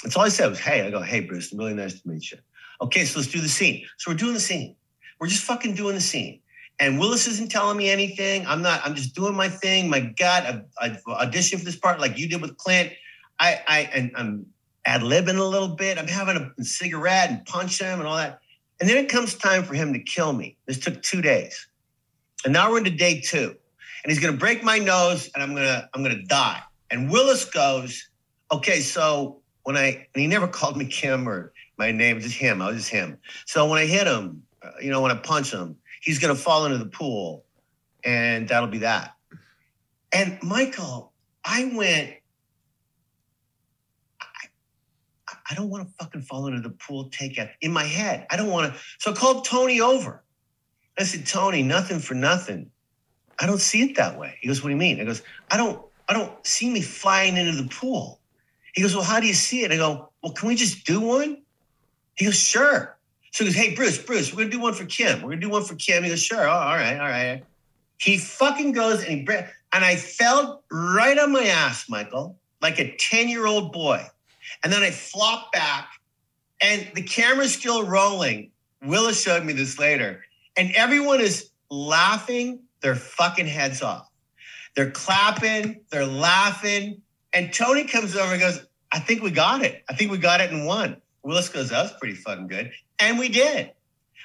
That's all I said was, Hey. I go, Hey, Bruce, really nice to meet you. Okay, so let's do the scene. So we're doing the scene. We're just fucking doing the scene. And Willis isn't telling me anything. I'm not, I'm just doing my thing. My God, I, I auditioned for this part like you did with Clint. I, I, and I'm ad libbing a little bit. I'm having a cigarette and punch him and all that. And then it comes time for him to kill me. This took two days. And now we're into day two and he's going to break my nose and I'm to I'm to die. And Willis goes, "Okay, so when I and he never called me Kim or my name, just him. I was just him. So when I hit him, uh, you know, when I punch him, he's going to fall into the pool and that'll be that." And Michael, I went I, I don't want to fucking fall into the pool take it in my head. I don't want to. So I called Tony over. I said, Tony, nothing for nothing. I don't see it that way. He goes, What do you mean? I goes, I don't, I don't see me flying into the pool. He goes, Well, how do you see it? I go, Well, can we just do one? He goes, Sure. So he goes, Hey, Bruce, Bruce, we're gonna do one for Kim. We're gonna do one for Kim. He goes, Sure. Oh, all right, all right. He fucking goes and he and I fell right on my ass, Michael, like a 10-year-old boy. And then I flopped back, and the camera's still rolling. Willis showed me this later, and everyone is laughing their fucking heads off. They're clapping, they're laughing, and Tony comes over and goes, "I think we got it. I think we got it in one." Willis goes, "That was pretty fucking good," and we did.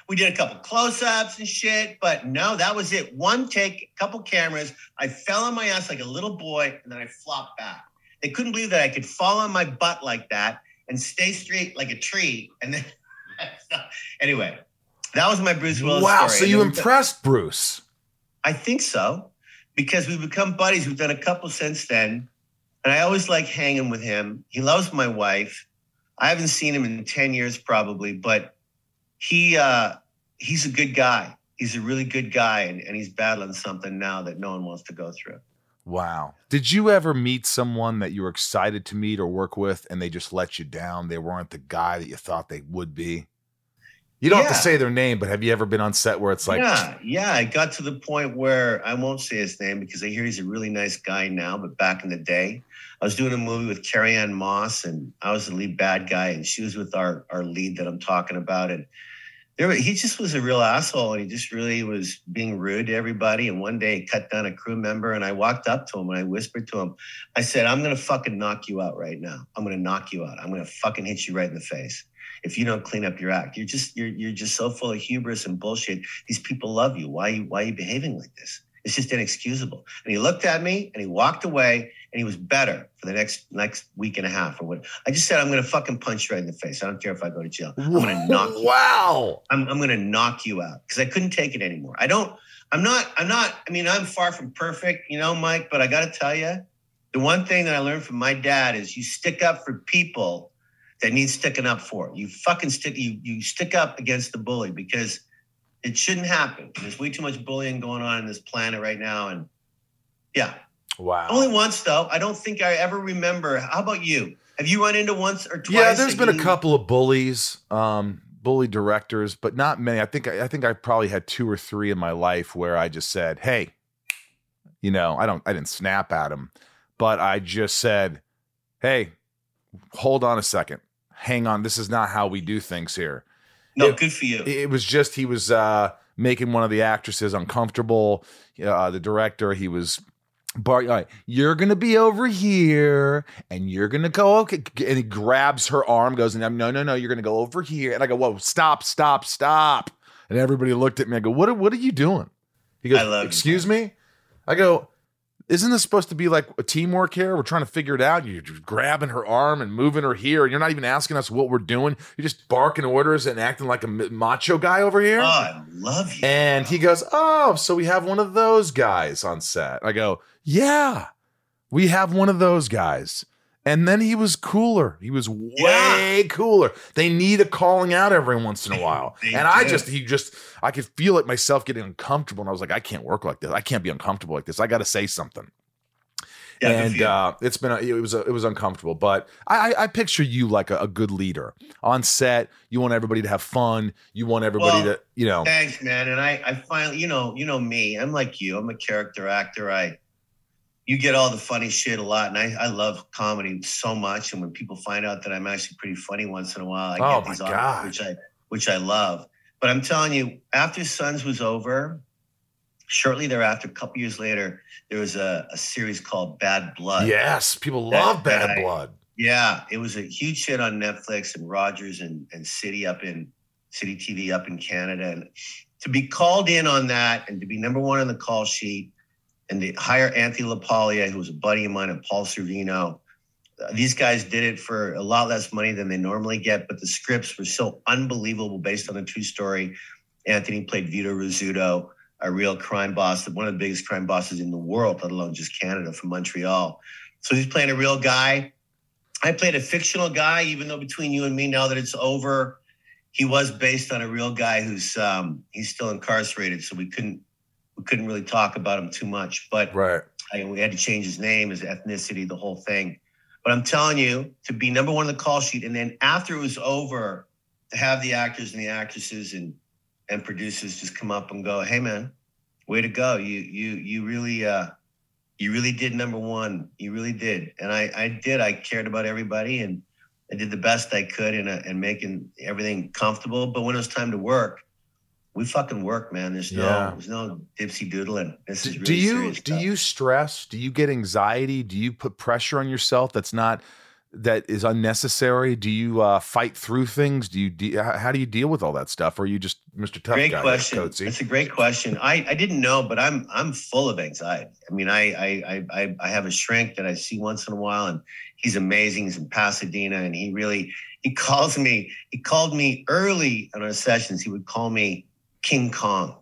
We did a couple close-ups and shit, but no, that was it. One take, a couple cameras. I fell on my ass like a little boy, and then I flopped back. They couldn't believe that I could fall on my butt like that and stay straight like a tree. And then, [laughs] anyway, that was my Bruce Willis. Wow, story. so you impressed Bruce. I think so, because we've become buddies. We've done a couple since then, and I always like hanging with him. He loves my wife. I haven't seen him in ten years probably, but he uh, he's a good guy. He's a really good guy, and, and he's battling something now that no one wants to go through. Wow. Did you ever meet someone that you were excited to meet or work with and they just let you down? They weren't the guy that you thought they would be? You don't have to say their name, but have you ever been on set where it's like, yeah, yeah. I got to the point where I won't say his name because I hear he's a really nice guy now, but back in the day, I was doing a movie with Carrie Ann Moss, and I was the lead bad guy, and she was with our our lead that I'm talking about, and there he just was a real asshole, and he just really was being rude to everybody. And one day, he cut down a crew member, and I walked up to him and I whispered to him, I said, "I'm gonna fucking knock you out right now. I'm gonna knock you out. I'm gonna fucking hit you right in the face." If you don't clean up your act, you're just you're you're just so full of hubris and bullshit these people love you. Why you why are you behaving like this? It's just inexcusable. And he looked at me and he walked away and he was better for the next next week and a half or what. I just said I'm gonna fucking punch you right in the face. I don't care if I go to jail. I'm gonna knock you. wow. I'm I'm gonna knock you out because I couldn't take it anymore. I don't. I'm not. I'm not. I mean, I'm far from perfect, you know, Mike. But I got to tell you, the one thing that I learned from my dad is you stick up for people that need sticking up for. You fucking stick. You you stick up against the bully because it shouldn't happen. There's way too much bullying going on in this planet right now, and yeah. Wow. Only once though. I don't think I ever remember. How about you? Have you run into once or twice? Yeah, there's been a couple of bullies, um, bully directors, but not many. I think I think I probably had two or three in my life where I just said, "Hey, you know, I don't, I didn't snap at him, but I just said, "Hey, hold on a second, hang on, this is not how we do things here." No, it- good for you. It was just he was uh, making one of the actresses uncomfortable. Uh, the director, he was. Bar, all right, you're gonna be over here, and you're gonna go okay. And he grabs her arm, goes, "No, no, no, no, you're gonna go over here." And I go, "Whoa, stop, stop, stop!" And everybody looked at me. I go, "What? are- What are you doing?" He goes, I love you, "Excuse me." I go, "Isn't this supposed to be like a teamwork here? We're trying to figure it out. You're just grabbing her arm and moving her here, and you're not even asking us what we're doing. You're just barking orders and acting like a macho guy over here." Oh, I love you. And he goes, Oh, so we have one of those guys on set. I go, Yeah, we have one of those guys. And then he was cooler. He was way cooler. They need a calling out every once in a while. [laughs] They and I just, he just, I could feel it myself getting uncomfortable. And I was like, I can't work like this. I can't be uncomfortable like this. I got to say something Yeah, and uh, it's been a, it was a, it was uncomfortable. But I, I, I picture you like a, a good leader on set. You want everybody to have fun. You want everybody Well, to you know. Thanks, man. And I, I finally, you know, you know me. I'm like you. I'm a character actor. I, you get all the funny shit a lot, and I, I love comedy so much. And when people find out that I'm actually pretty funny once in a while, I Oh, get these offers, which I, which I love. But I'm telling you, after Sons was over, shortly thereafter, a couple years later, there was a, a series called Bad Blood. Yes, people That love Bad guy- Blood. Yeah, it was a huge hit on Netflix and Rogers and, and City up in City TV up in Canada. And to be called in on that and to be number one on the call sheet and to hire Anthony LaPaglia, who was a buddy of mine, and Paul Sorvino. uh, These guys did it for a lot less money than they normally get, but the scripts were so unbelievable based on a true story. Anthony played Vito Rizzuto, a real crime boss, one of the biggest crime bosses in the world, let alone just Canada, from Montreal. So he's playing a real guy. I played a fictional guy, even though between you and me, now that it's over, he was based on a real guy who's um, he's still incarcerated, so we couldn't we couldn't really talk about him too much. But Right. I, we had to change his name, his ethnicity, the whole thing. But I'm telling you, to be number one on the call sheet, and then after it was over, to have the actors and the actresses and and producers just come up and go, "Hey, man, way to go! You you you really uh, you really did number one. You really did." And I I did. I cared about everybody, and I did the best I could in a, in making everything comfortable. But when it was time to work, we fucking work, man. There's no Yeah. there's no dipsy doodling. This is Do, really do you do stuff. you stress? Do you get anxiety? Do you put pressure on yourself that's not that is unnecessary? Do you uh, fight through things? Do you de- how do you deal with all that stuff? Or are you just Mr. Tough great Guy? question. Coatesy? That's a great question. I, I didn't know, but I'm I'm full of anxiety. I mean, I, I I I I have a shrink that I see once in a while, and he's amazing. He's in Pasadena, and he really he calls me. He called me early on our sessions. He would call me King Kong.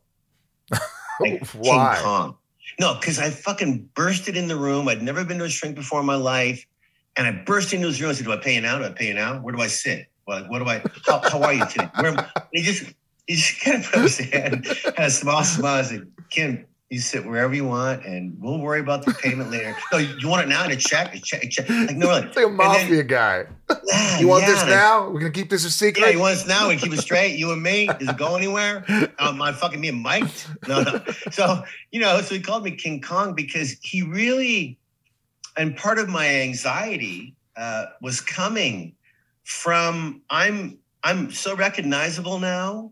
Like [laughs] Why? King Kong. No, because I fucking bursted in the room. I'd never been to a shrink before in my life. And I burst into his room and said, Do I pay you now? Do I pay you now? Where do I sit? Well, what do I how, how are you today? Where am, he just he just kind of put up his hand, had a small smile. I said, Kim, you sit wherever you want and we'll worry about the payment later. No, you, want it now in a check? A check, a check. Like, no. It's like a And then- mafia guy. Yeah, You want yeah, this and- now? We're gonna keep this a secret. yeah, you want us now? We keep it straight. You and me. Does it go anywhere? Am I fucking being mic'd? No, no. So you know, so he called me King Kong because he really, and part of my anxiety uh, was coming from I'm I'm so recognizable now,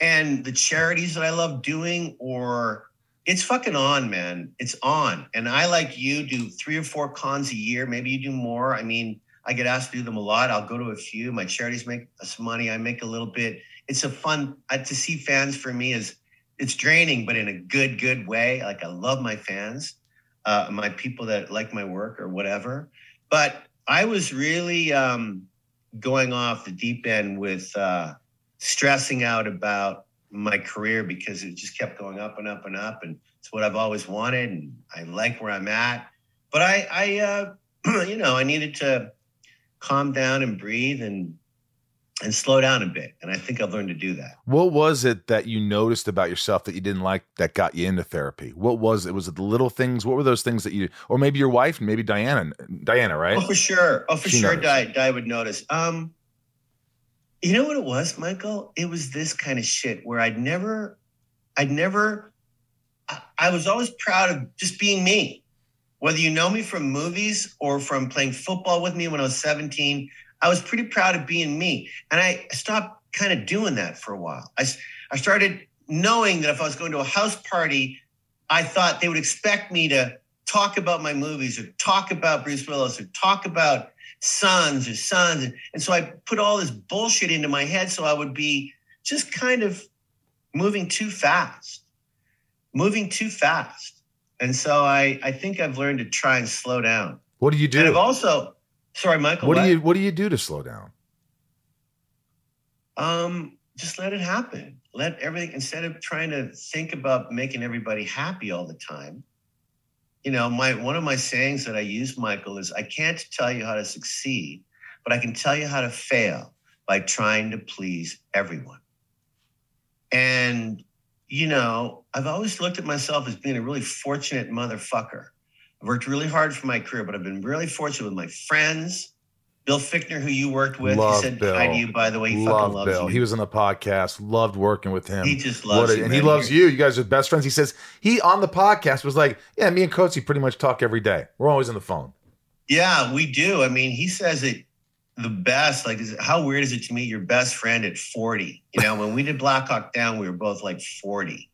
and the charities that I love doing, or it's fucking on, man. It's on, and I like you do three or four cons a year. Maybe you do more. I mean. I get asked to do them a lot. I'll go to a few. My charities make us money. I make a little bit. It's a fun uh, to see fans for me is it's draining, but in a good, good way. Like I love my fans, uh, my people that like my work or whatever. But I was really um, going off the deep end with uh, stressing out about my career because it just kept going up and up and up, and it's what I've always wanted, and I like where I'm at. But I, I, uh, [clears throat] you know, I needed to calm down and breathe and and slow down a bit. And I think I've learned to do that. What was it that you noticed about yourself that you didn't like that got you into therapy? What was it? Was it the little things? What were those things that you, or maybe your wife, maybe Diana, Diana, right? Oh, for sure. Oh, for She sure. noticed. Di, Di would notice. Um, you know what it was, Michael? It was this kind of shit where I'd never, I'd never, I, I was always proud of just being me. Whether you know me from movies or from playing football with me when I was 17, I was pretty proud of being me. And I stopped kind of doing that for a while. I, I started knowing that if I was going to a house party, I thought they would expect me to talk about my movies or talk about Bruce Willis or talk about sons or sons. And, so I put all this bullshit into my head so I would be just kind of moving too fast, moving too fast. And so I, I think I've learned to try and slow down. What do you And I've do? also, sorry, Michael. What do you What do you do to slow down? Um, just let it happen. Let everything instead of trying to think about making everybody happy all the time. You know, my one of my sayings that I use, Michael, is I can't tell you how to succeed, but I can tell you how to fail by trying to please everyone. And you know, I've always looked at myself as being a really fortunate motherfucker. I've worked really hard for my career, but I've been really fortunate with my friends. Bill Fichtner, who you worked with, Love he said Bill. hi to you, by the way. He fucking Love loves Bill. you. He was on the podcast. Loved working with him. He just loves a- you, and he loves you. You guys are best friends. He says he on the podcast was like, yeah, me and Coatesy pretty much talk every day. We're always on the phone. Yeah, we do. I mean, he says it the best. Like, is it, how weird is it to meet your best friend at 40? You know, when we did Black Hawk Down, we were both like 40.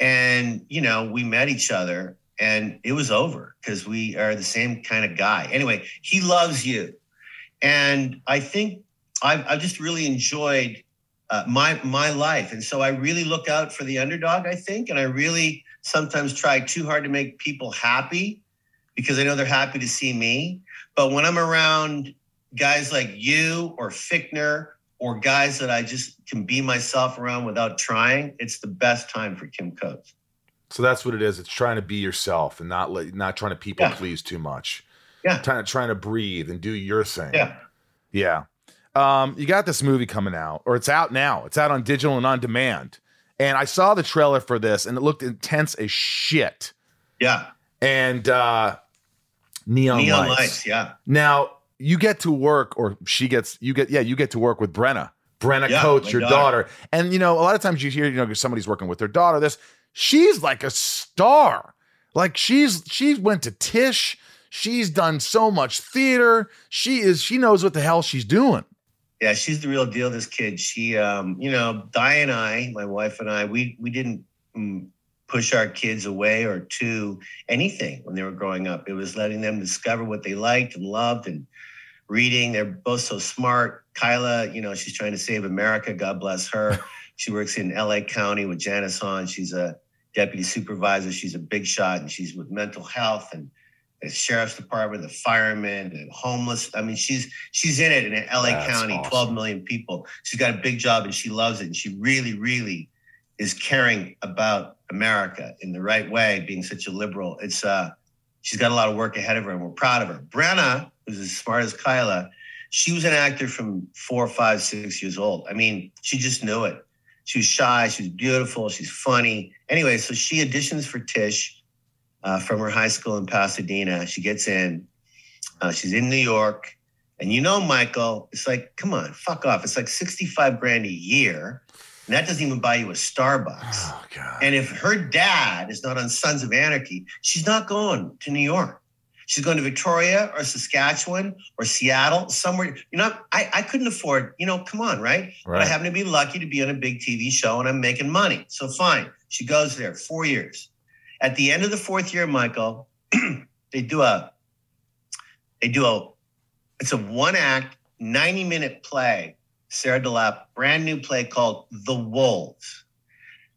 And, you know, we met each other and it was over because we are the same kind of guy. Anyway, he loves you. And I think I've, I've just really enjoyed uh, my my life. And so I really look out for the underdog, I think. And I really sometimes try too hard to make people happy because I know they're happy to see me. But when I'm around guys like you or Fichtner or guys that I just can be myself around without trying, it's the best time for Kim Coates. So that's what it is. It's trying to be yourself and not let, not trying to people Yeah. please too much. Yeah. Trying to trying to breathe and do your thing. Yeah. Yeah. Um, you got this movie coming out, or it's out now. It's out on digital and on demand. And I saw the trailer for this, and it looked intense as shit. Yeah. And uh, neon, Neon lights. lights. Yeah. Now you get to work, or she gets you get yeah you get to work with Brenna, Brenna Yeah, Coates, your daughter. daughter. And you know a lot of times you hear you know somebody's working with their daughter. This she's like a star. Like she's she went to Tisch. She's done so much theater. She is she knows what the hell she's doing. Yeah, she's the real deal. This kid, she, um, you know, Di and I, my wife and I, we we didn't mm, push our kids away or to anything when they were growing up. It was letting them discover what they liked and loved and reading. They're both so smart. Kyla, you know, she's trying to save America. God bless her. [laughs] she works in L.A. County with Janice Hahn. She's a deputy supervisor. She's a big shot, and she's with mental health and the sheriff's department, the firemen, the homeless. I mean, she's she's in it in LA That's County, awesome. 12 million people. She's got a big job and she loves it. And she really, really is caring about America in the right way, being such a liberal. It's uh she's got a lot of work ahead of her and we're proud of her. Brenna, who's as smart as Kyla, she was an actor from four, five, six years old. I mean, she just knew it. She was shy, she was beautiful, she's funny. Anyway, so she auditions for Tisch uh, from her high school in Pasadena. She gets in. Uh, she's in New York. And you know, Michael, it's like, come on, fuck off. It's like 65 grand a year. And that doesn't even buy you a Starbucks. Oh god. And if her dad is not on Sons of Anarchy, she's not going to New York. She's going to Victoria or Saskatchewan or Seattle, somewhere. You know, I, I couldn't afford, you know, come on, right? But I happen to be lucky to be on a big TV show and I'm making money. So fine. She goes there four years. At the end of the fourth year, Michael, [clears throat] they do a they do a it's a one act, 90 minute play, Sarah DeLappe, brand new play called The Wolves.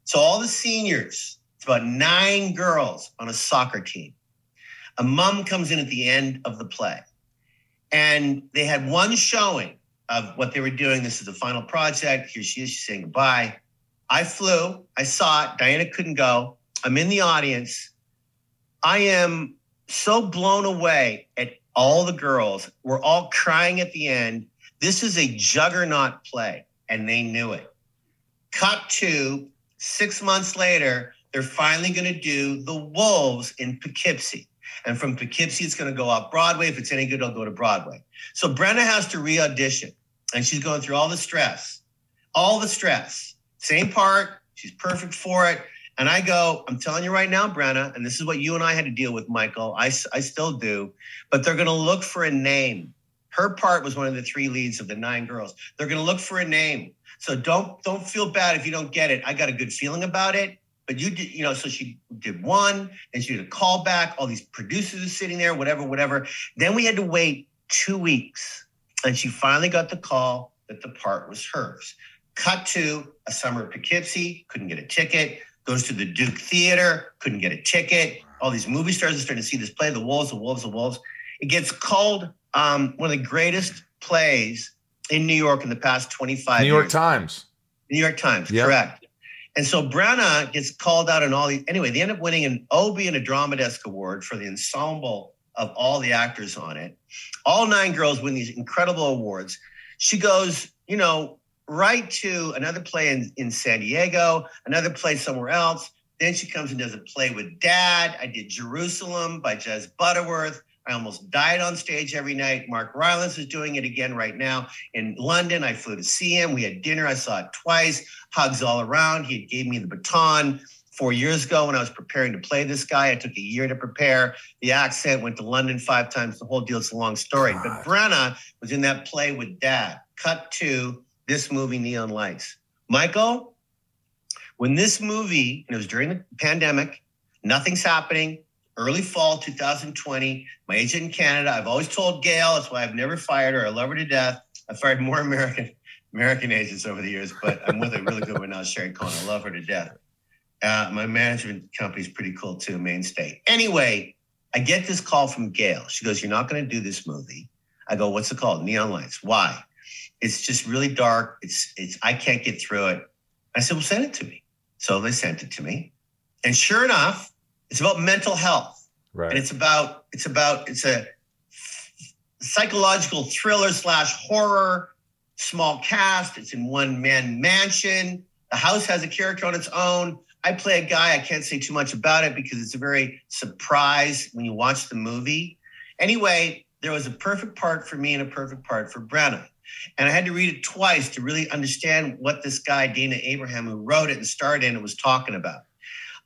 So all the seniors, it's about nine girls on a soccer team. A mom comes in at the end of the play. And they had one showing of what they were doing. This is the final project. Here she is. She's saying goodbye. I flew. I saw it. Diana couldn't go. I'm in the audience. I am so blown away at all the girls. We're all crying at the end. This is a juggernaut play, and they knew it. Cut to six months later, they're finally going to do The Wolves in Poughkeepsie. And from Poughkeepsie, it's going to go off Broadway. If it's any good, it'll go to Broadway. So Brenna has to re audition, and she's going through all the stress, all the stress. Same part. She's perfect for it. And I go, I'm telling you right now, Brenna, and this is what you and I had to deal with, Michael. I, I still do, but they're going to look for a name. Her part was one of the three leads of the nine girls. They're going to look for a name. So don't don't feel bad if you don't get it. I got a good feeling about it. But you did, you know, so she did one, and she did a callback. All these producers are sitting there, whatever, whatever. Then we had to wait two weeks, and she finally got the call that the part was hers. Cut to a summer at Poughkeepsie, couldn't get a ticket. Goes to the Duke Theater, couldn't get a ticket. All these movie stars are starting to see this play, The Wolves, The Wolves, The Wolves. It gets called um, one of the greatest plays in New York in the past 25 New York years. Times. New York Times, Yep. correct. And so Brenna gets called out in all these. Anyway, they end up winning an Obie and a Drama Desk Award for the ensemble of all the actors on it. All nine girls win these incredible awards. She goes, you know, right to another play in, in San Diego, another play somewhere else. Then she comes and does a play with dad. I did Jerusalem by Jez Butterworth. I almost died on stage every night. Mark Rylance is doing it again right now in London. I flew to see him. We had dinner. I saw it twice. Hugs all around. He gave me the baton four years ago when I was preparing to play this guy. I took a year to prepare. The accent went to London five times. The whole deal. It's a long story. But Brenna was in that play with dad. Cut to this movie, Neon Lights. Michael, when this movie, and it was during the pandemic, nothing's happening. Early fall 2020. My agent in Canada. I've always told Gail. That's why I've never fired her. I love her to death. I've fired more American American agents over the years, but I'm with a really good one now, Sherry Cohen. I love her to death. Uh, my management company's pretty cool too, Mainstay. Anyway, I get this call from Gail. She goes, "You're not going to do this movie." I go, "What's it called?" Neon Lights. Why? It's just really dark. It's it's. I can't get through it. I said, "Well, send it to me." So they sent it to me, and sure enough, it's about mental health Right. and it's about it's about it's a psychological thriller slash horror small cast it's in one man mansion the house has a character on its own i play a guy i can't say too much about it because it's a very surprise when you watch the movie anyway there was a perfect part for me and a perfect part for brenna and i had to read it twice to really understand what this guy dana abraham who wrote it and starred in it was talking about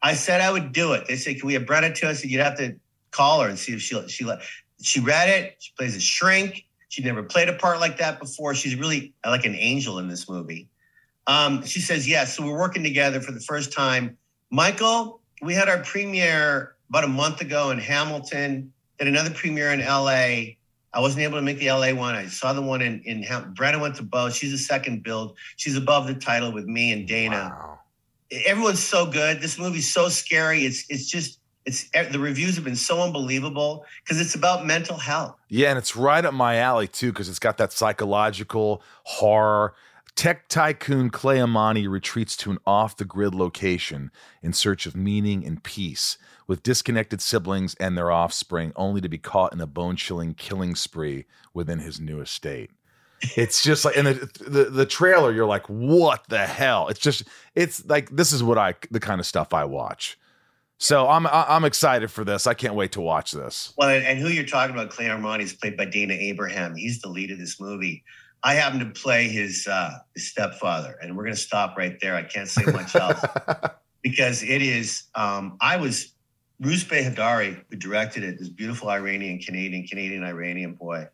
I said I would do it. They said, "Can we have Brenna to us?" "You'd have to call her and see if she she let." She read it. She plays a shrink. She'd never played a part like that before. She's really like an angel in this movie. Um, she says yes. So we're working together for the first time. Michael, we had our premiere about a month ago in Hamilton. Did another premiere in LA. I wasn't able to make the LA one. I saw the one in in Ham- Brenna went to both. She's a second build. She's above the title with me and Dana Wow. everyone's so good. This movie's so scary. It's it's just it's the reviews have been so unbelievable because it's about mental health. Yeah, and it's right up my alley too because it's got that psychological horror. Tech tycoon Clay Amani retreats to an off the grid location in search of meaning and peace with disconnected siblings and their offspring, only to be caught in a bone chilling killing spree within his new estate. It's just like in the, the the trailer, you're like, what the hell? It's just it's like this is what I the kind of stuff I watch. So I'm I'm excited for this. I can't wait to watch this. Well, and, and who you're talking about, Clay Armani, is played by Dana Abraham. He's the lead of this movie. I happen to play his uh, his stepfather, and we're going to stop right there. I can't say much else [laughs] because it is. Um, I was Rouzbeh Heydari, who directed it. This beautiful Iranian Canadian Canadian Iranian boy.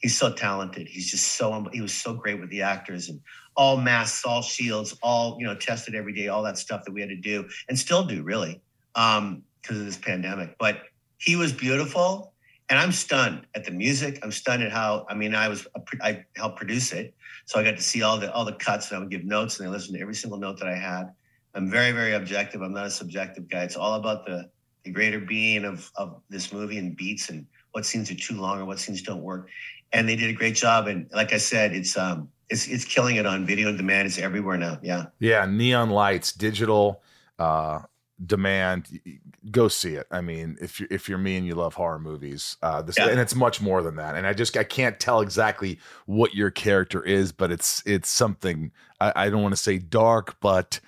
He's so talented. He's just so. He was so great with the actors and all masks, all shields, all you know, tested every day, all that stuff that we had to do and still do, really, um, because of this pandemic. But he was beautiful, and I'm stunned at the music. I'm stunned at how. I mean, I was I helped produce it, so I got to see all the all the cuts, and I would give notes, and I listened to every single note that I had. I'm very very objective. I'm not a subjective guy. It's all about the the greater being of of this movie and beats and what scenes are too long or what scenes don't work. And they did a great job. And like I said, it's um it's it's killing it on video on demand. It's everywhere now. Yeah. Yeah, neon lights, digital, uh, demand go see it i mean if you're if you're me and you love horror movies uh this Yeah. and it's much more than that and i just i can't tell exactly what your character is but it's it's something i, I don't want to say dark but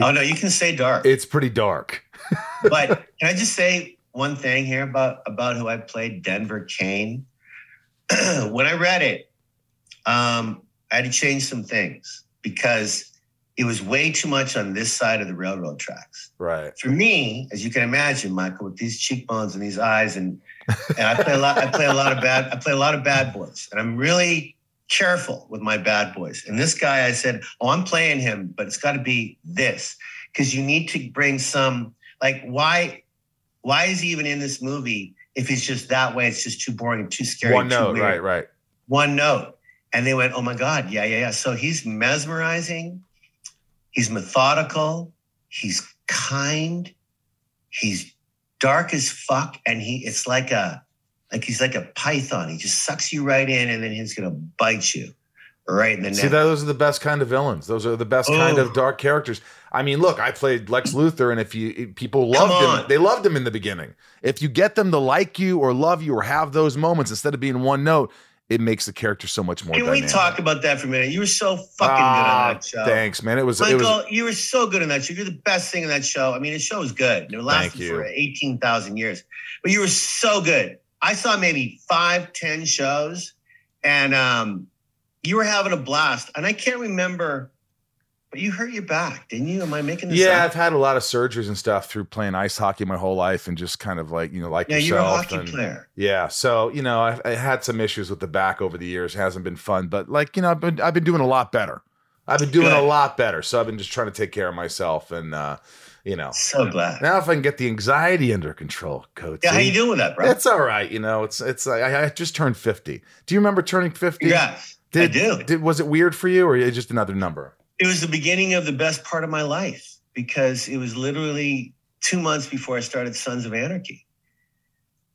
Oh no, you can say dark. it's pretty dark [laughs] but can I just say one thing here about about who I played, Denver Kane? [clears throat] when I read it, um, I had to change some things because it was way too much on this side of the railroad tracks. right For me, as you can imagine, Michael, with these cheekbones and these eyes, and and I play a lot. I play a lot of bad. I play a lot of bad boys, and I'm really careful with my bad boys. And this guy, I said, "Oh, I'm playing him, but it's got to be this because you need to bring some like why why is he even in this movie if he's just that way? It's just too boring too scary. one note weird." right right one note. And they went, oh my God, yeah, yeah, yeah. So he's mesmerizing, he's methodical, he's kind, he's dark as fuck, and he it's like a like he's like a python. He just sucks you right in and then he's gonna bite you right in the neck. See, those are the best kind of villains. Those are the best kind Oh. of dark characters. I mean, look, I played Lex Luthor, and if you people loved him, they loved him in the beginning. If you get them to like you or love you or have those moments instead of being one note, it makes the character so much more. Can we talk about that for a minute? You were so fucking good Ah, on that show. Thanks, man. It was Michael, it was you were so good in that show. You're the best thing in that show. I mean, the show was good. It lasted for 18,000 years, but you were so good. I saw maybe five, ten shows and um, you were having a blast. And I can't remember, but you hurt your back, didn't you? Am I making this yeah. up? I've had a lot of surgeries and stuff through playing ice hockey my whole life, and just kind of like you know, like Yeah, you're a hockey and, player. Yeah, so you know, I've, I had some issues with the back over the years. It hasn't been fun, but like you know, I've been I've been doing a lot better. I've been doing a lot better. So I've been just trying to take care of myself, and uh, you know, So glad. now if I can get the anxiety under control, coach. Yeah, how you doing with that, bro? It's all right. You know, it's it's I, I just turned fifty. Do you remember turning fifty? Yeah, Did, I do. Did was it weird for you, or just another number? It was the beginning of the best part of my life because it was literally two months before I started Sons of Anarchy.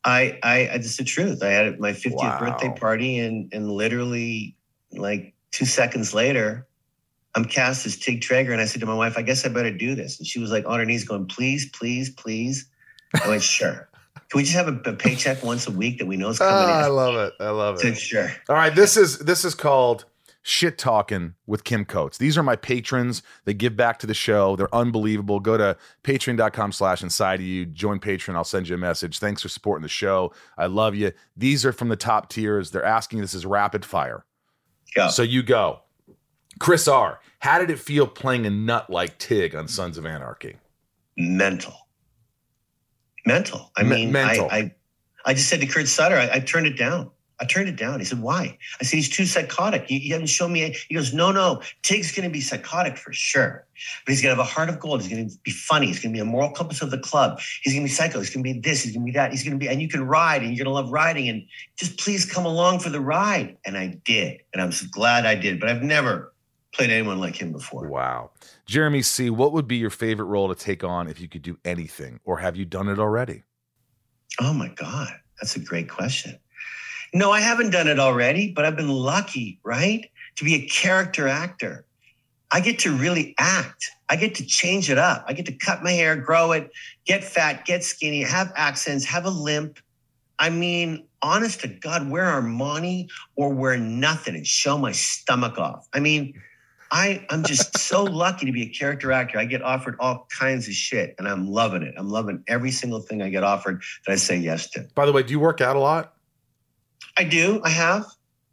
I, I, it's the truth. I had my 50th Wow. birthday party, and and literally like two seconds later, I'm cast as Tig Traeger, and I said to my wife, "I guess I better do this." And she was like on her knees, going, "Please, please, please." I went, "Sure." Can we just have a, a paycheck once a week that we know is coming Ah, I love it. I love it. sure. All right, this is this is called shit talking with Kim Coates. These are my patrons. They give back to the show. They're unbelievable. Go to patreon.com slash inside of you. Join Patreon. I'll send you a message. Thanks for supporting the show. I love you. These are from the top tiers. They're asking this is rapid fire. Go. So you go. Chris R. How did it feel playing a nut like Tig on Sons of Anarchy? mental. Mental. I mean, mental. I, I, I just said to Kurt Sutter, I, I turned it down. I turned it down. He said, "Why?" I said, "He's too psychotic. You, you haven't shown me." He goes, "No, no. Tig's going to be psychotic for sure, but he's going to have a heart of gold. He's going to be funny. He's going to be a moral compass of the club. He's going to be psycho. He's going to be this. He's going to be that. He's going to be, and you can ride, and you're going to love riding, and just please come along for the ride." And I did, and I'm so glad I did. But I've never played anyone like him before. Wow. Jeremy C., what would be your favorite role to take on if you could do anything? Or have you done it already? Oh my God, that's a great question. No, I haven't done it already, but I've been lucky, right? To be a character actor. I get to really act. I get to change it up. I get to cut my hair, grow it, get fat, get skinny, have accents, have a limp. I mean, honest to God, wear Armani or wear nothing and show my stomach off. I mean, I, I'm just so lucky to be a character actor. I get offered all kinds of shit and I'm loving it. I'm loving every single thing I get offered that I say yes to. By the way, do you work out a lot? I do. I have.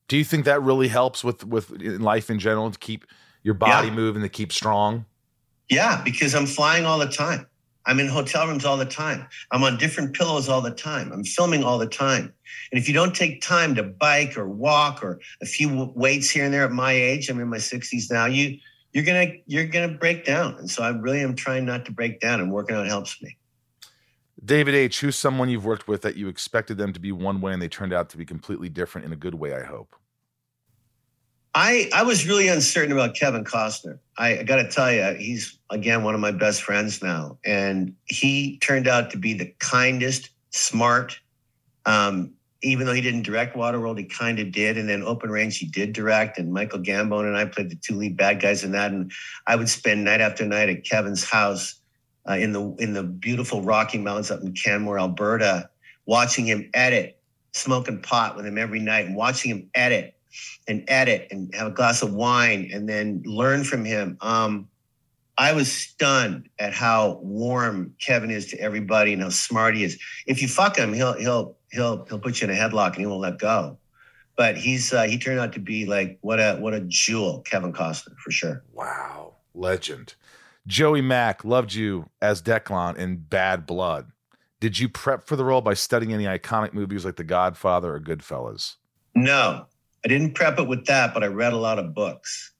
Do you think that really helps with with in life in general to keep your body Yeah. moving, to keep strong? Yeah, because I'm flying all the time. I'm in hotel rooms all the time. I'm on different pillows all the time. I'm filming all the time. And if you don't take time to bike or walk or a few weights here and there at my age, I'm in my 60s now, you you're gonna you're gonna break down. And so I really am trying not to break down and working out helps me. David H., who's someone you've worked with that you expected them to be one way and they turned out to be completely different in a good way, I hope. I I was really uncertain about Kevin Costner. I, I got to tell you, he's again one of my best friends now, and he turned out to be the kindest, smart. Um, even though he didn't direct Waterworld, he kind of did, and then Open Range he did direct, and Michael Gambon and I played the two lead bad guys in that, and I would spend night after night at Kevin's house, uh, in the in the beautiful Rocky Mountains up in Canmore, Alberta, watching him edit, smoking pot with him every night, and watching him edit and edit and have a glass of wine, and then learn from him. Um, I was stunned at how warm Kevin is to everybody and how smart he is. If you fuck him, he'll he'll he'll he'll put you in a headlock and he won't let go. But he's uh, he turned out to be like what a what a jewel, Kevin Costner for sure. Wow, legend. Joey Mack loved you as Declan in Bad Blood. Did you prep for the role by studying any iconic movies like The Godfather or Goodfellas? No, I didn't prep it with that, but I read a lot of books.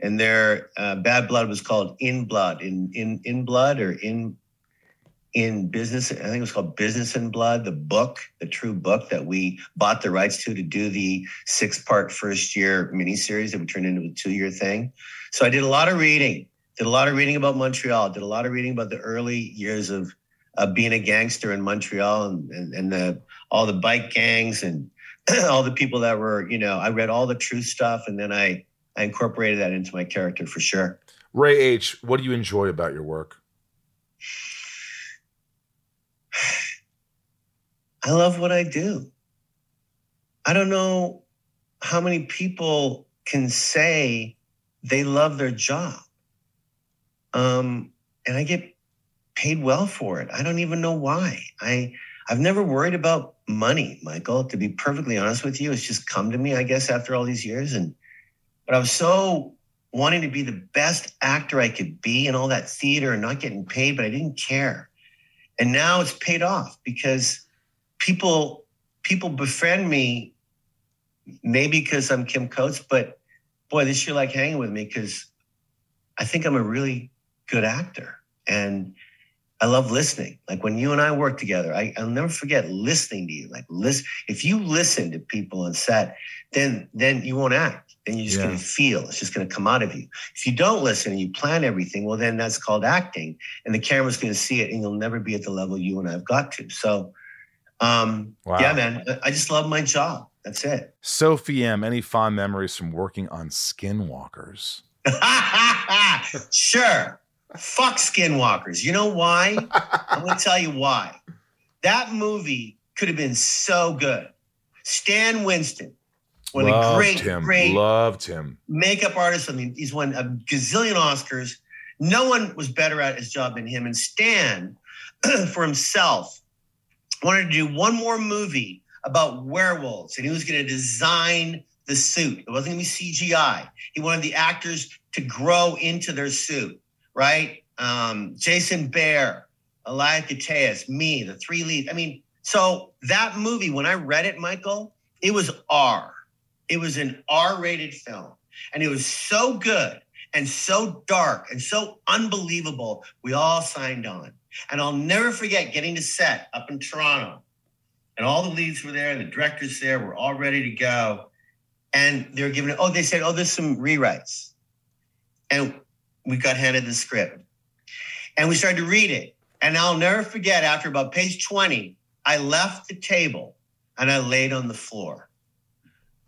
And their uh, Bad Blood was called In Blood, in in in Blood or in in business. I think it was called Business in Blood, the book, the true book that we bought the rights to to do the six part first year miniseries that we turned into a two year thing. So I did a lot of reading did a lot of reading about Montreal, did a lot of reading about the early years of uh, being a gangster in Montreal and, and, and the, all the bike gangs and [clears throat] all the people that were, you know, I read all the true stuff and then I, I incorporated that into my character for sure. Ray H, what do you enjoy about your work? [sighs] I love what I do. I don't know how many people can say they love their job. Um, and I get paid well for it. I don't even know why. I I've never worried about money, Michael. To be perfectly honest with you, it's just come to me, I guess, after all these years. And but I was so wanting to be the best actor I could be and all that theater and not getting paid, but I didn't care. And now it's paid off because people people befriend me maybe because I'm Kim Coates, but boy, this year like hanging with me because I think I'm a really good actor. And I love listening. Like when you and I work together, I, will never forget listening to you. Like listen, if you listen to people on set, then then you won't act. Then you're just yeah. gonna feel. It's just gonna come out of you. If you don't listen and you plan everything, well then that's called acting. And the camera's gonna see it and you'll never be at the level you and I've got to. So um wow. yeah, man, I just love my job. That's it. Sophie M, any fond memories from working on Skinwalkers? [laughs] sure. Fuck Skinwalkers. You know why? I'm going to tell you why. That movie could have been so good. Stan Winston, one Loved of the great, him. great Loved him. makeup artist. I mean, he's won a gazillion Oscars. No one was better at his job than him. And Stan, [clears throat] for himself, wanted to do one more movie about werewolves, and he was going to design the suit. It wasn't going to be CGI. He wanted the actors to grow into their suit right? Um, Jason Behr, Elias Koteas, me, the three leads. I mean, so that movie, when I read it, Michael, it was R. It was an R rated film. And it was so good and so dark and so unbelievable. We all signed on. And I'll never forget getting to set up in Toronto. And all the leads were there, and the directors there were all ready to go. And they were giving, oh, they said, oh, there's some rewrites. And we got handed the script and we started to read it. And I'll never forget after about page 20, I left the table and I laid on the floor.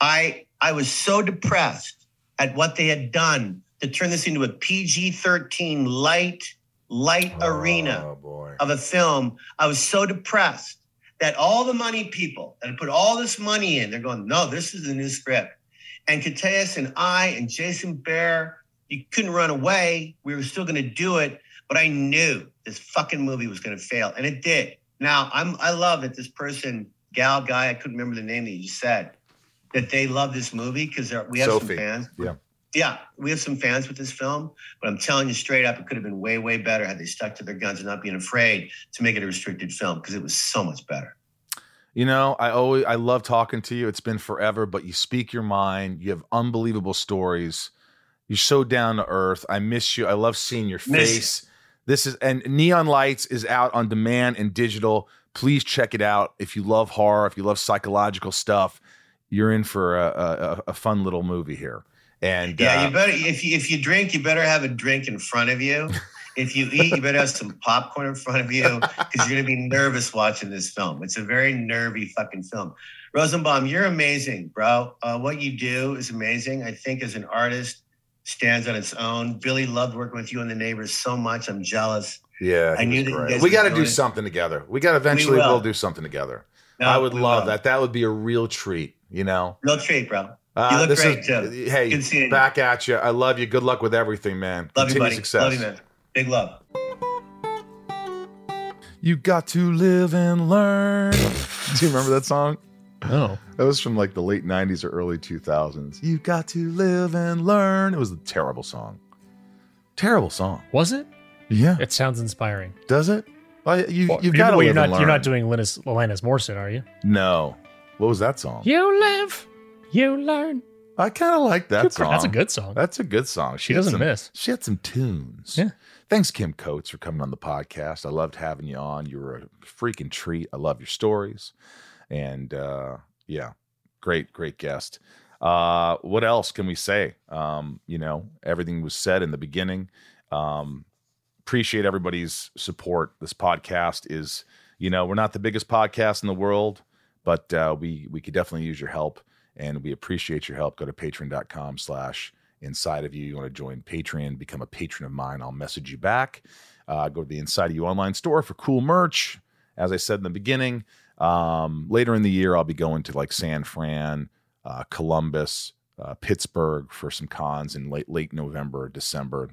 I I was so depressed at what they had done to turn this into a PG-13 light light oh, arena boy. of a film. I was so depressed that all the money people that put all this money in, they're going, no, this is the new script. And Koteas and I and Jason Behr you couldn't run away. We were still going to do it, but I knew this fucking movie was going to fail, and it did. Now I'm I love that this person, gal, guy, I couldn't remember the name that you said, that they love this movie because we have Sophie. some fans. Yeah. Yeah, we have some fans with this film, but I'm telling you straight up, it could have been way, way better had they stuck to their guns and not being afraid to make it a restricted film because it was so much better. You know, I always I love talking to you. It's been forever, but you speak your mind. You have unbelievable stories. You're so down to earth. I miss you. I love seeing your face. This is and Neon Lights is out on demand and digital. Please check it out. If you love horror, if you love psychological stuff, you're in for a, a, a fun little movie here. And yeah, uh, you better if you if you drink, you better have a drink in front of you. if you eat, you better have some popcorn in front of you because you're gonna be nervous watching this film. It's a very nervy fucking film. Rosenbaum, you're amazing, bro. Uh, what you do is amazing. I think as an artist, stands on its own. Billy loved working with you and the neighbors so much. I'm jealous. Yeah, I knew that you we got to do it. something together. We got eventually. will. We'll do something together. No, I would love will. that. That would be a real treat. You know. Real treat, bro. Uh, you look this great is- too. Hey, Good seeing you. back at you. I love you. Good luck with everything, man. Love you, Continued buddy. success. Love you, man. Big love. You got to live and learn. Do you remember that song? Oh, That was from like the late 90s or early 2000s. You got to live and learn. It was a terrible song. Terrible song. was it? Yeah. It sounds inspiring. Does it? Well, you, Well, you've got to well, live you're and not. You're not doing Linus Linus Morrison, are you? No. What was that song? You live, you learn. I kind of like that Good- song. That's a good song. That's a good song. She had doesn't some- miss. She had some tunes. Yeah. Thanks, Kim Coates, for coming on the podcast. I loved having you on. You were a freaking treat. I love your stories. And uh, yeah, great, great guest. Uh, what else can we say? Um, you know, everything was said in the beginning. Um, appreciate everybody's support. This podcast is, you know, we're not the biggest podcast in the world, but uh, we we could definitely use your help, and we appreciate your help. Go to patreon.com slash inside of you. You want to join Patreon, become a patron of mine. I'll message you back. Uh, go to the Inside of You online store for cool merch. As I said in the beginning, um, later in the year, I'll be going to like San Fran, uh, Columbus, uh, Pittsburgh for some cons in late late November, December.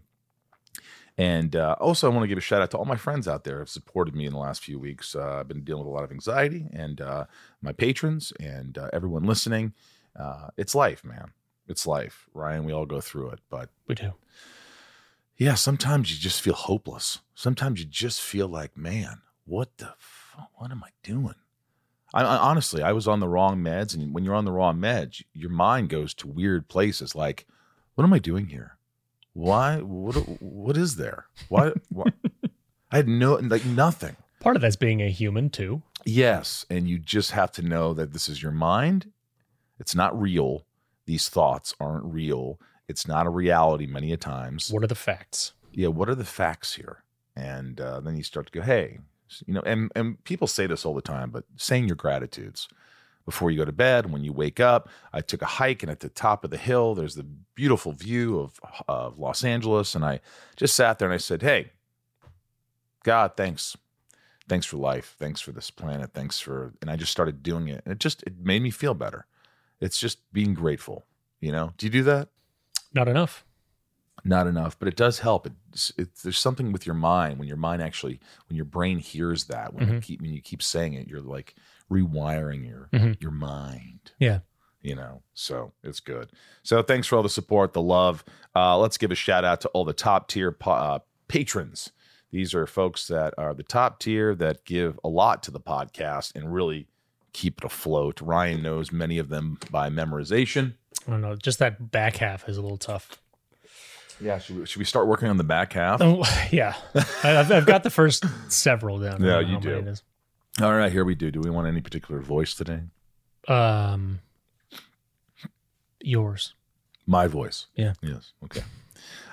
And uh, also, I want to give a shout out to all my friends out there who have supported me in the last few weeks. Uh, I've been dealing with a lot of anxiety, and uh, my patrons and uh, everyone listening. Uh, it's life, man. It's life, Ryan. We all go through it, but We do. yeah, sometimes you just feel hopeless. Sometimes you just feel like, man, what the, fu- what am I doing? I, I honestly, I was on the wrong meds, and when you're on the wrong meds, your mind goes to weird places. Like, what am I doing here? Why? What? What is there? Why? why? [laughs] I had no, like, nothing. Part of that's being a human too. Yes, and you just have to know that this is your mind. It's not real. These thoughts aren't real. It's not a reality. Many a times, What are the facts? yeah, what are the facts here? And uh, then you start to go, hey, you know, and and people say this all the time, but saying your gratitudes before you go to bed, when you wake up. I took a hike, and at the top of the hill, there's the beautiful view of of Los Angeles, and I just sat there and I said, hey, God, thanks. Thanks for life. Thanks for this planet. Thanks for, and I just started doing it. And it just, it made me feel better. It's just being grateful. You know, do you do that? Not enough. Not enough, but it does help. It's, it's there's something with your mind when your mind actually when your brain hears that when you keep when you keep saying it, you're like rewiring your Mhm. your mind. Yeah. You know, so it's good. So thanks for all the support, the love. Uh, let's give a shout out to all the top tier uh, patrons. These are folks that are the top tier that give a lot to the podcast and really keep it afloat. Ryan knows many of them by memorization. I don't know. Just that back half is a little tough. Yeah, should we, should we start working on the back half? Oh, [laughs] yeah. I've, I've got the first several down. Yeah, you do. All right, here we do. Do we want any particular voice today? Um, yours. My voice. Yeah. Yes. Okay.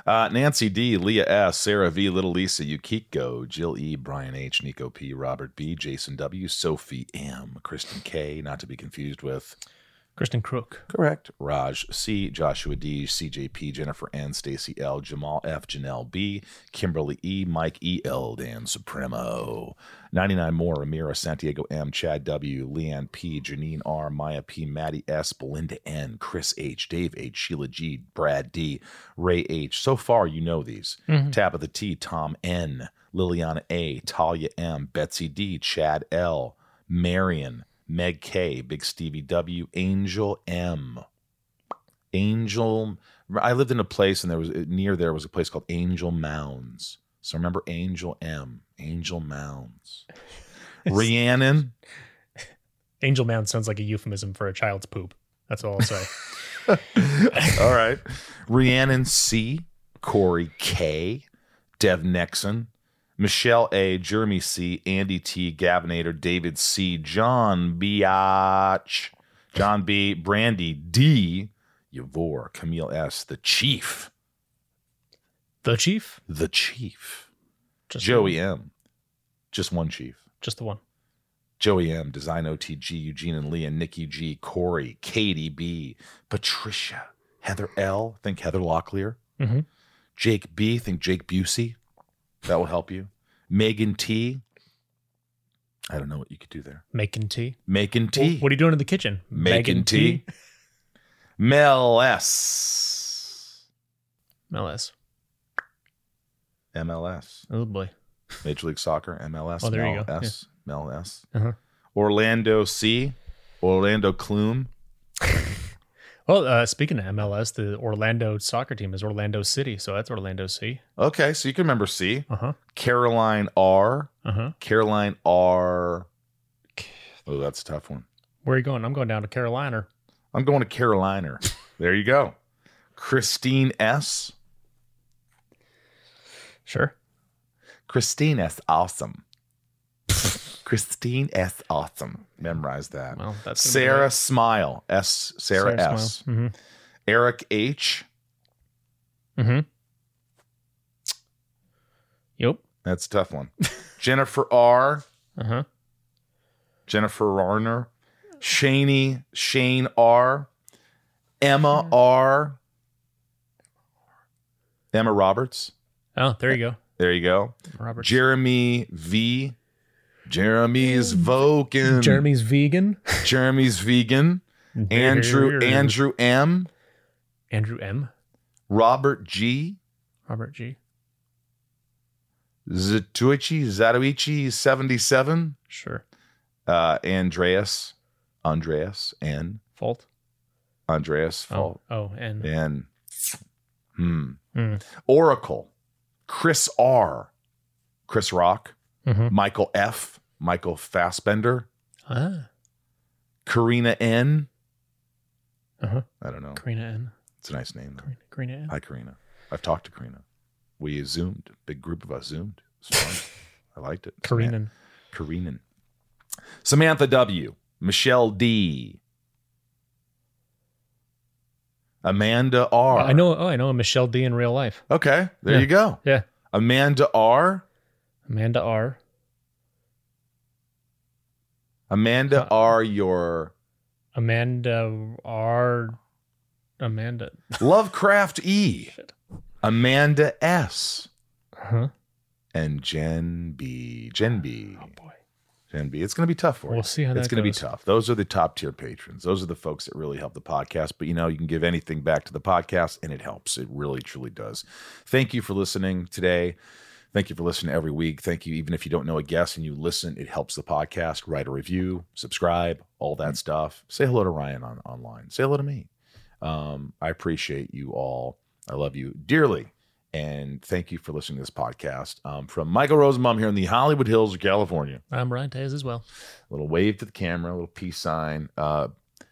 Uh, Nancy D, Leah S, Sarah V, Little Lisa, Yukiko, Jill E, Brian H, Nico P, Robert B, Jason W, Sophie M, Kristen K, not to be confused with Kristen Crook. correct Raj C, Joshua D, CJP, Jennifer N, Stacy L, Jamal F, Janelle B, Kimberly E, Mike E, L, Dan Supremo, 99 more, Amira, Santiago M, Chad W, Leanne P, Janine R, Maya P, Maddie S, Belinda N, Chris H, Dave H, Sheila G, Brad D, Ray H. So far, you know these. Mm-hmm. Tabitha T, Tom N, Liliana A, Talia M, Betsy D, Chad L, Marion, Meg K, Big Stevie W, Angel M. Angel. I lived in a place, and there was near there was a place called Angel Mounds. So remember Angel M, Angel Mounds. [laughs] Rhiannon, Angel Mound sounds like a euphemism for a child's poop. That's all I'll say. [laughs] all right. Rhiannon C, Corey K, Dev Nexon, Michelle A, Jeremy C, Andy T, Gavinator, David C, John Biatch, John B, Brandy D, Yavor, Camille S, the Chief, the chief? the Chief, Just Joey The, M, just one Chief. just the one. Joey M, Design OTG, Eugene and Leah, Nikki G, Corey, Katie B, Patricia, Heather L, think Heather Locklear, Mhm. Jake B, think Jake Busey. That will help you. Megan T. I don't know what you could do there. Making tea. Making tea. What are you doing in the kitchen? Making tea. Mel S. MLS. MLS. Oh boy. Major League Soccer. MLS. Oh, there you Mel go. S. Mel S. Uh-huh. Orlando C. Orlando Clume. Well, uh, speaking of MLS, the Orlando soccer team is Orlando City, so that's Orlando C. Okay, so you can remember C. Uh huh. Caroline R. Uh huh. Caroline R. Oh, that's a tough one. Where are you going? I'm going down to Carolina. I'm going to Carolina. there you go. Christine S. Sure. Christine S. Awesome. Christine S. Awesome. Memorize that. Well, that's Sarah right. Smile. S. Sarah, S. Mm-hmm. Eric H. Mm-hmm. Yep. That's a tough one. [laughs] Jennifer R. Uh huh. Jennifer Rarner. Shaney. Shane R. Emma R. Emma Roberts. Oh, there you go. There you go. Robert. Jeremy V. Jeremy's Vogan. Jeremy's vegan. Jeremy's vegan. Andrew Andrew M. Andrew M. Robert G. Robert G. Zatoichi Zatoichi 77. Sure. Uh, Andreas. Andreas N. Fault. Andreas Oh. Fault. Oh, and And hmm. Hmm. Oracle. Chris R. Chris Rock. Mhm. Michael F. Michael Fassbender. ah, Karina N. Uh-huh. I don't know. Karina N. It's a nice name. though. Karina N. Hi, Karina. I've talked to Karina. We zoomed. Big group of us zoomed. It was fun. [laughs] I liked it. Karina. Karina. Samantha W. Michelle D. Amanda R. I know. Oh, I know Michelle D in real life. Okay, there Yeah. you go. Yeah. Amanda R. Amanda R. Amanda uh, R. Your Amanda R. Amanda. Lovecraft E. Amanda S. Huh. And Jen B. Jen B. Oh boy. Jen B. It's going to be tough for you. We'll see how It's going to be tough. Those are the top tier patrons. Those are the folks that really help the podcast. But you know, you can give anything back to the podcast, and it helps. It really, truly does. Thank you for listening today. Thank you for listening every week. Thank you, even if you don't know a guest and you listen, it helps the podcast. Write a review, subscribe, all that stuff. Say hello to Ryan on online. Say hello to me. Um, I appreciate you all. I love you dearly. And thank you for listening to this podcast. Um, from Michael Rosenbaum here in the Hollywood Hills of California I'm Ryan Tays as well. a little wave to the camera, a little peace sign. Uh,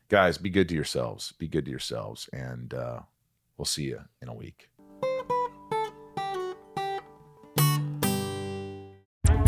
guys, be good to yourselves. Be good to yourselves. And uh, we'll see you in a week.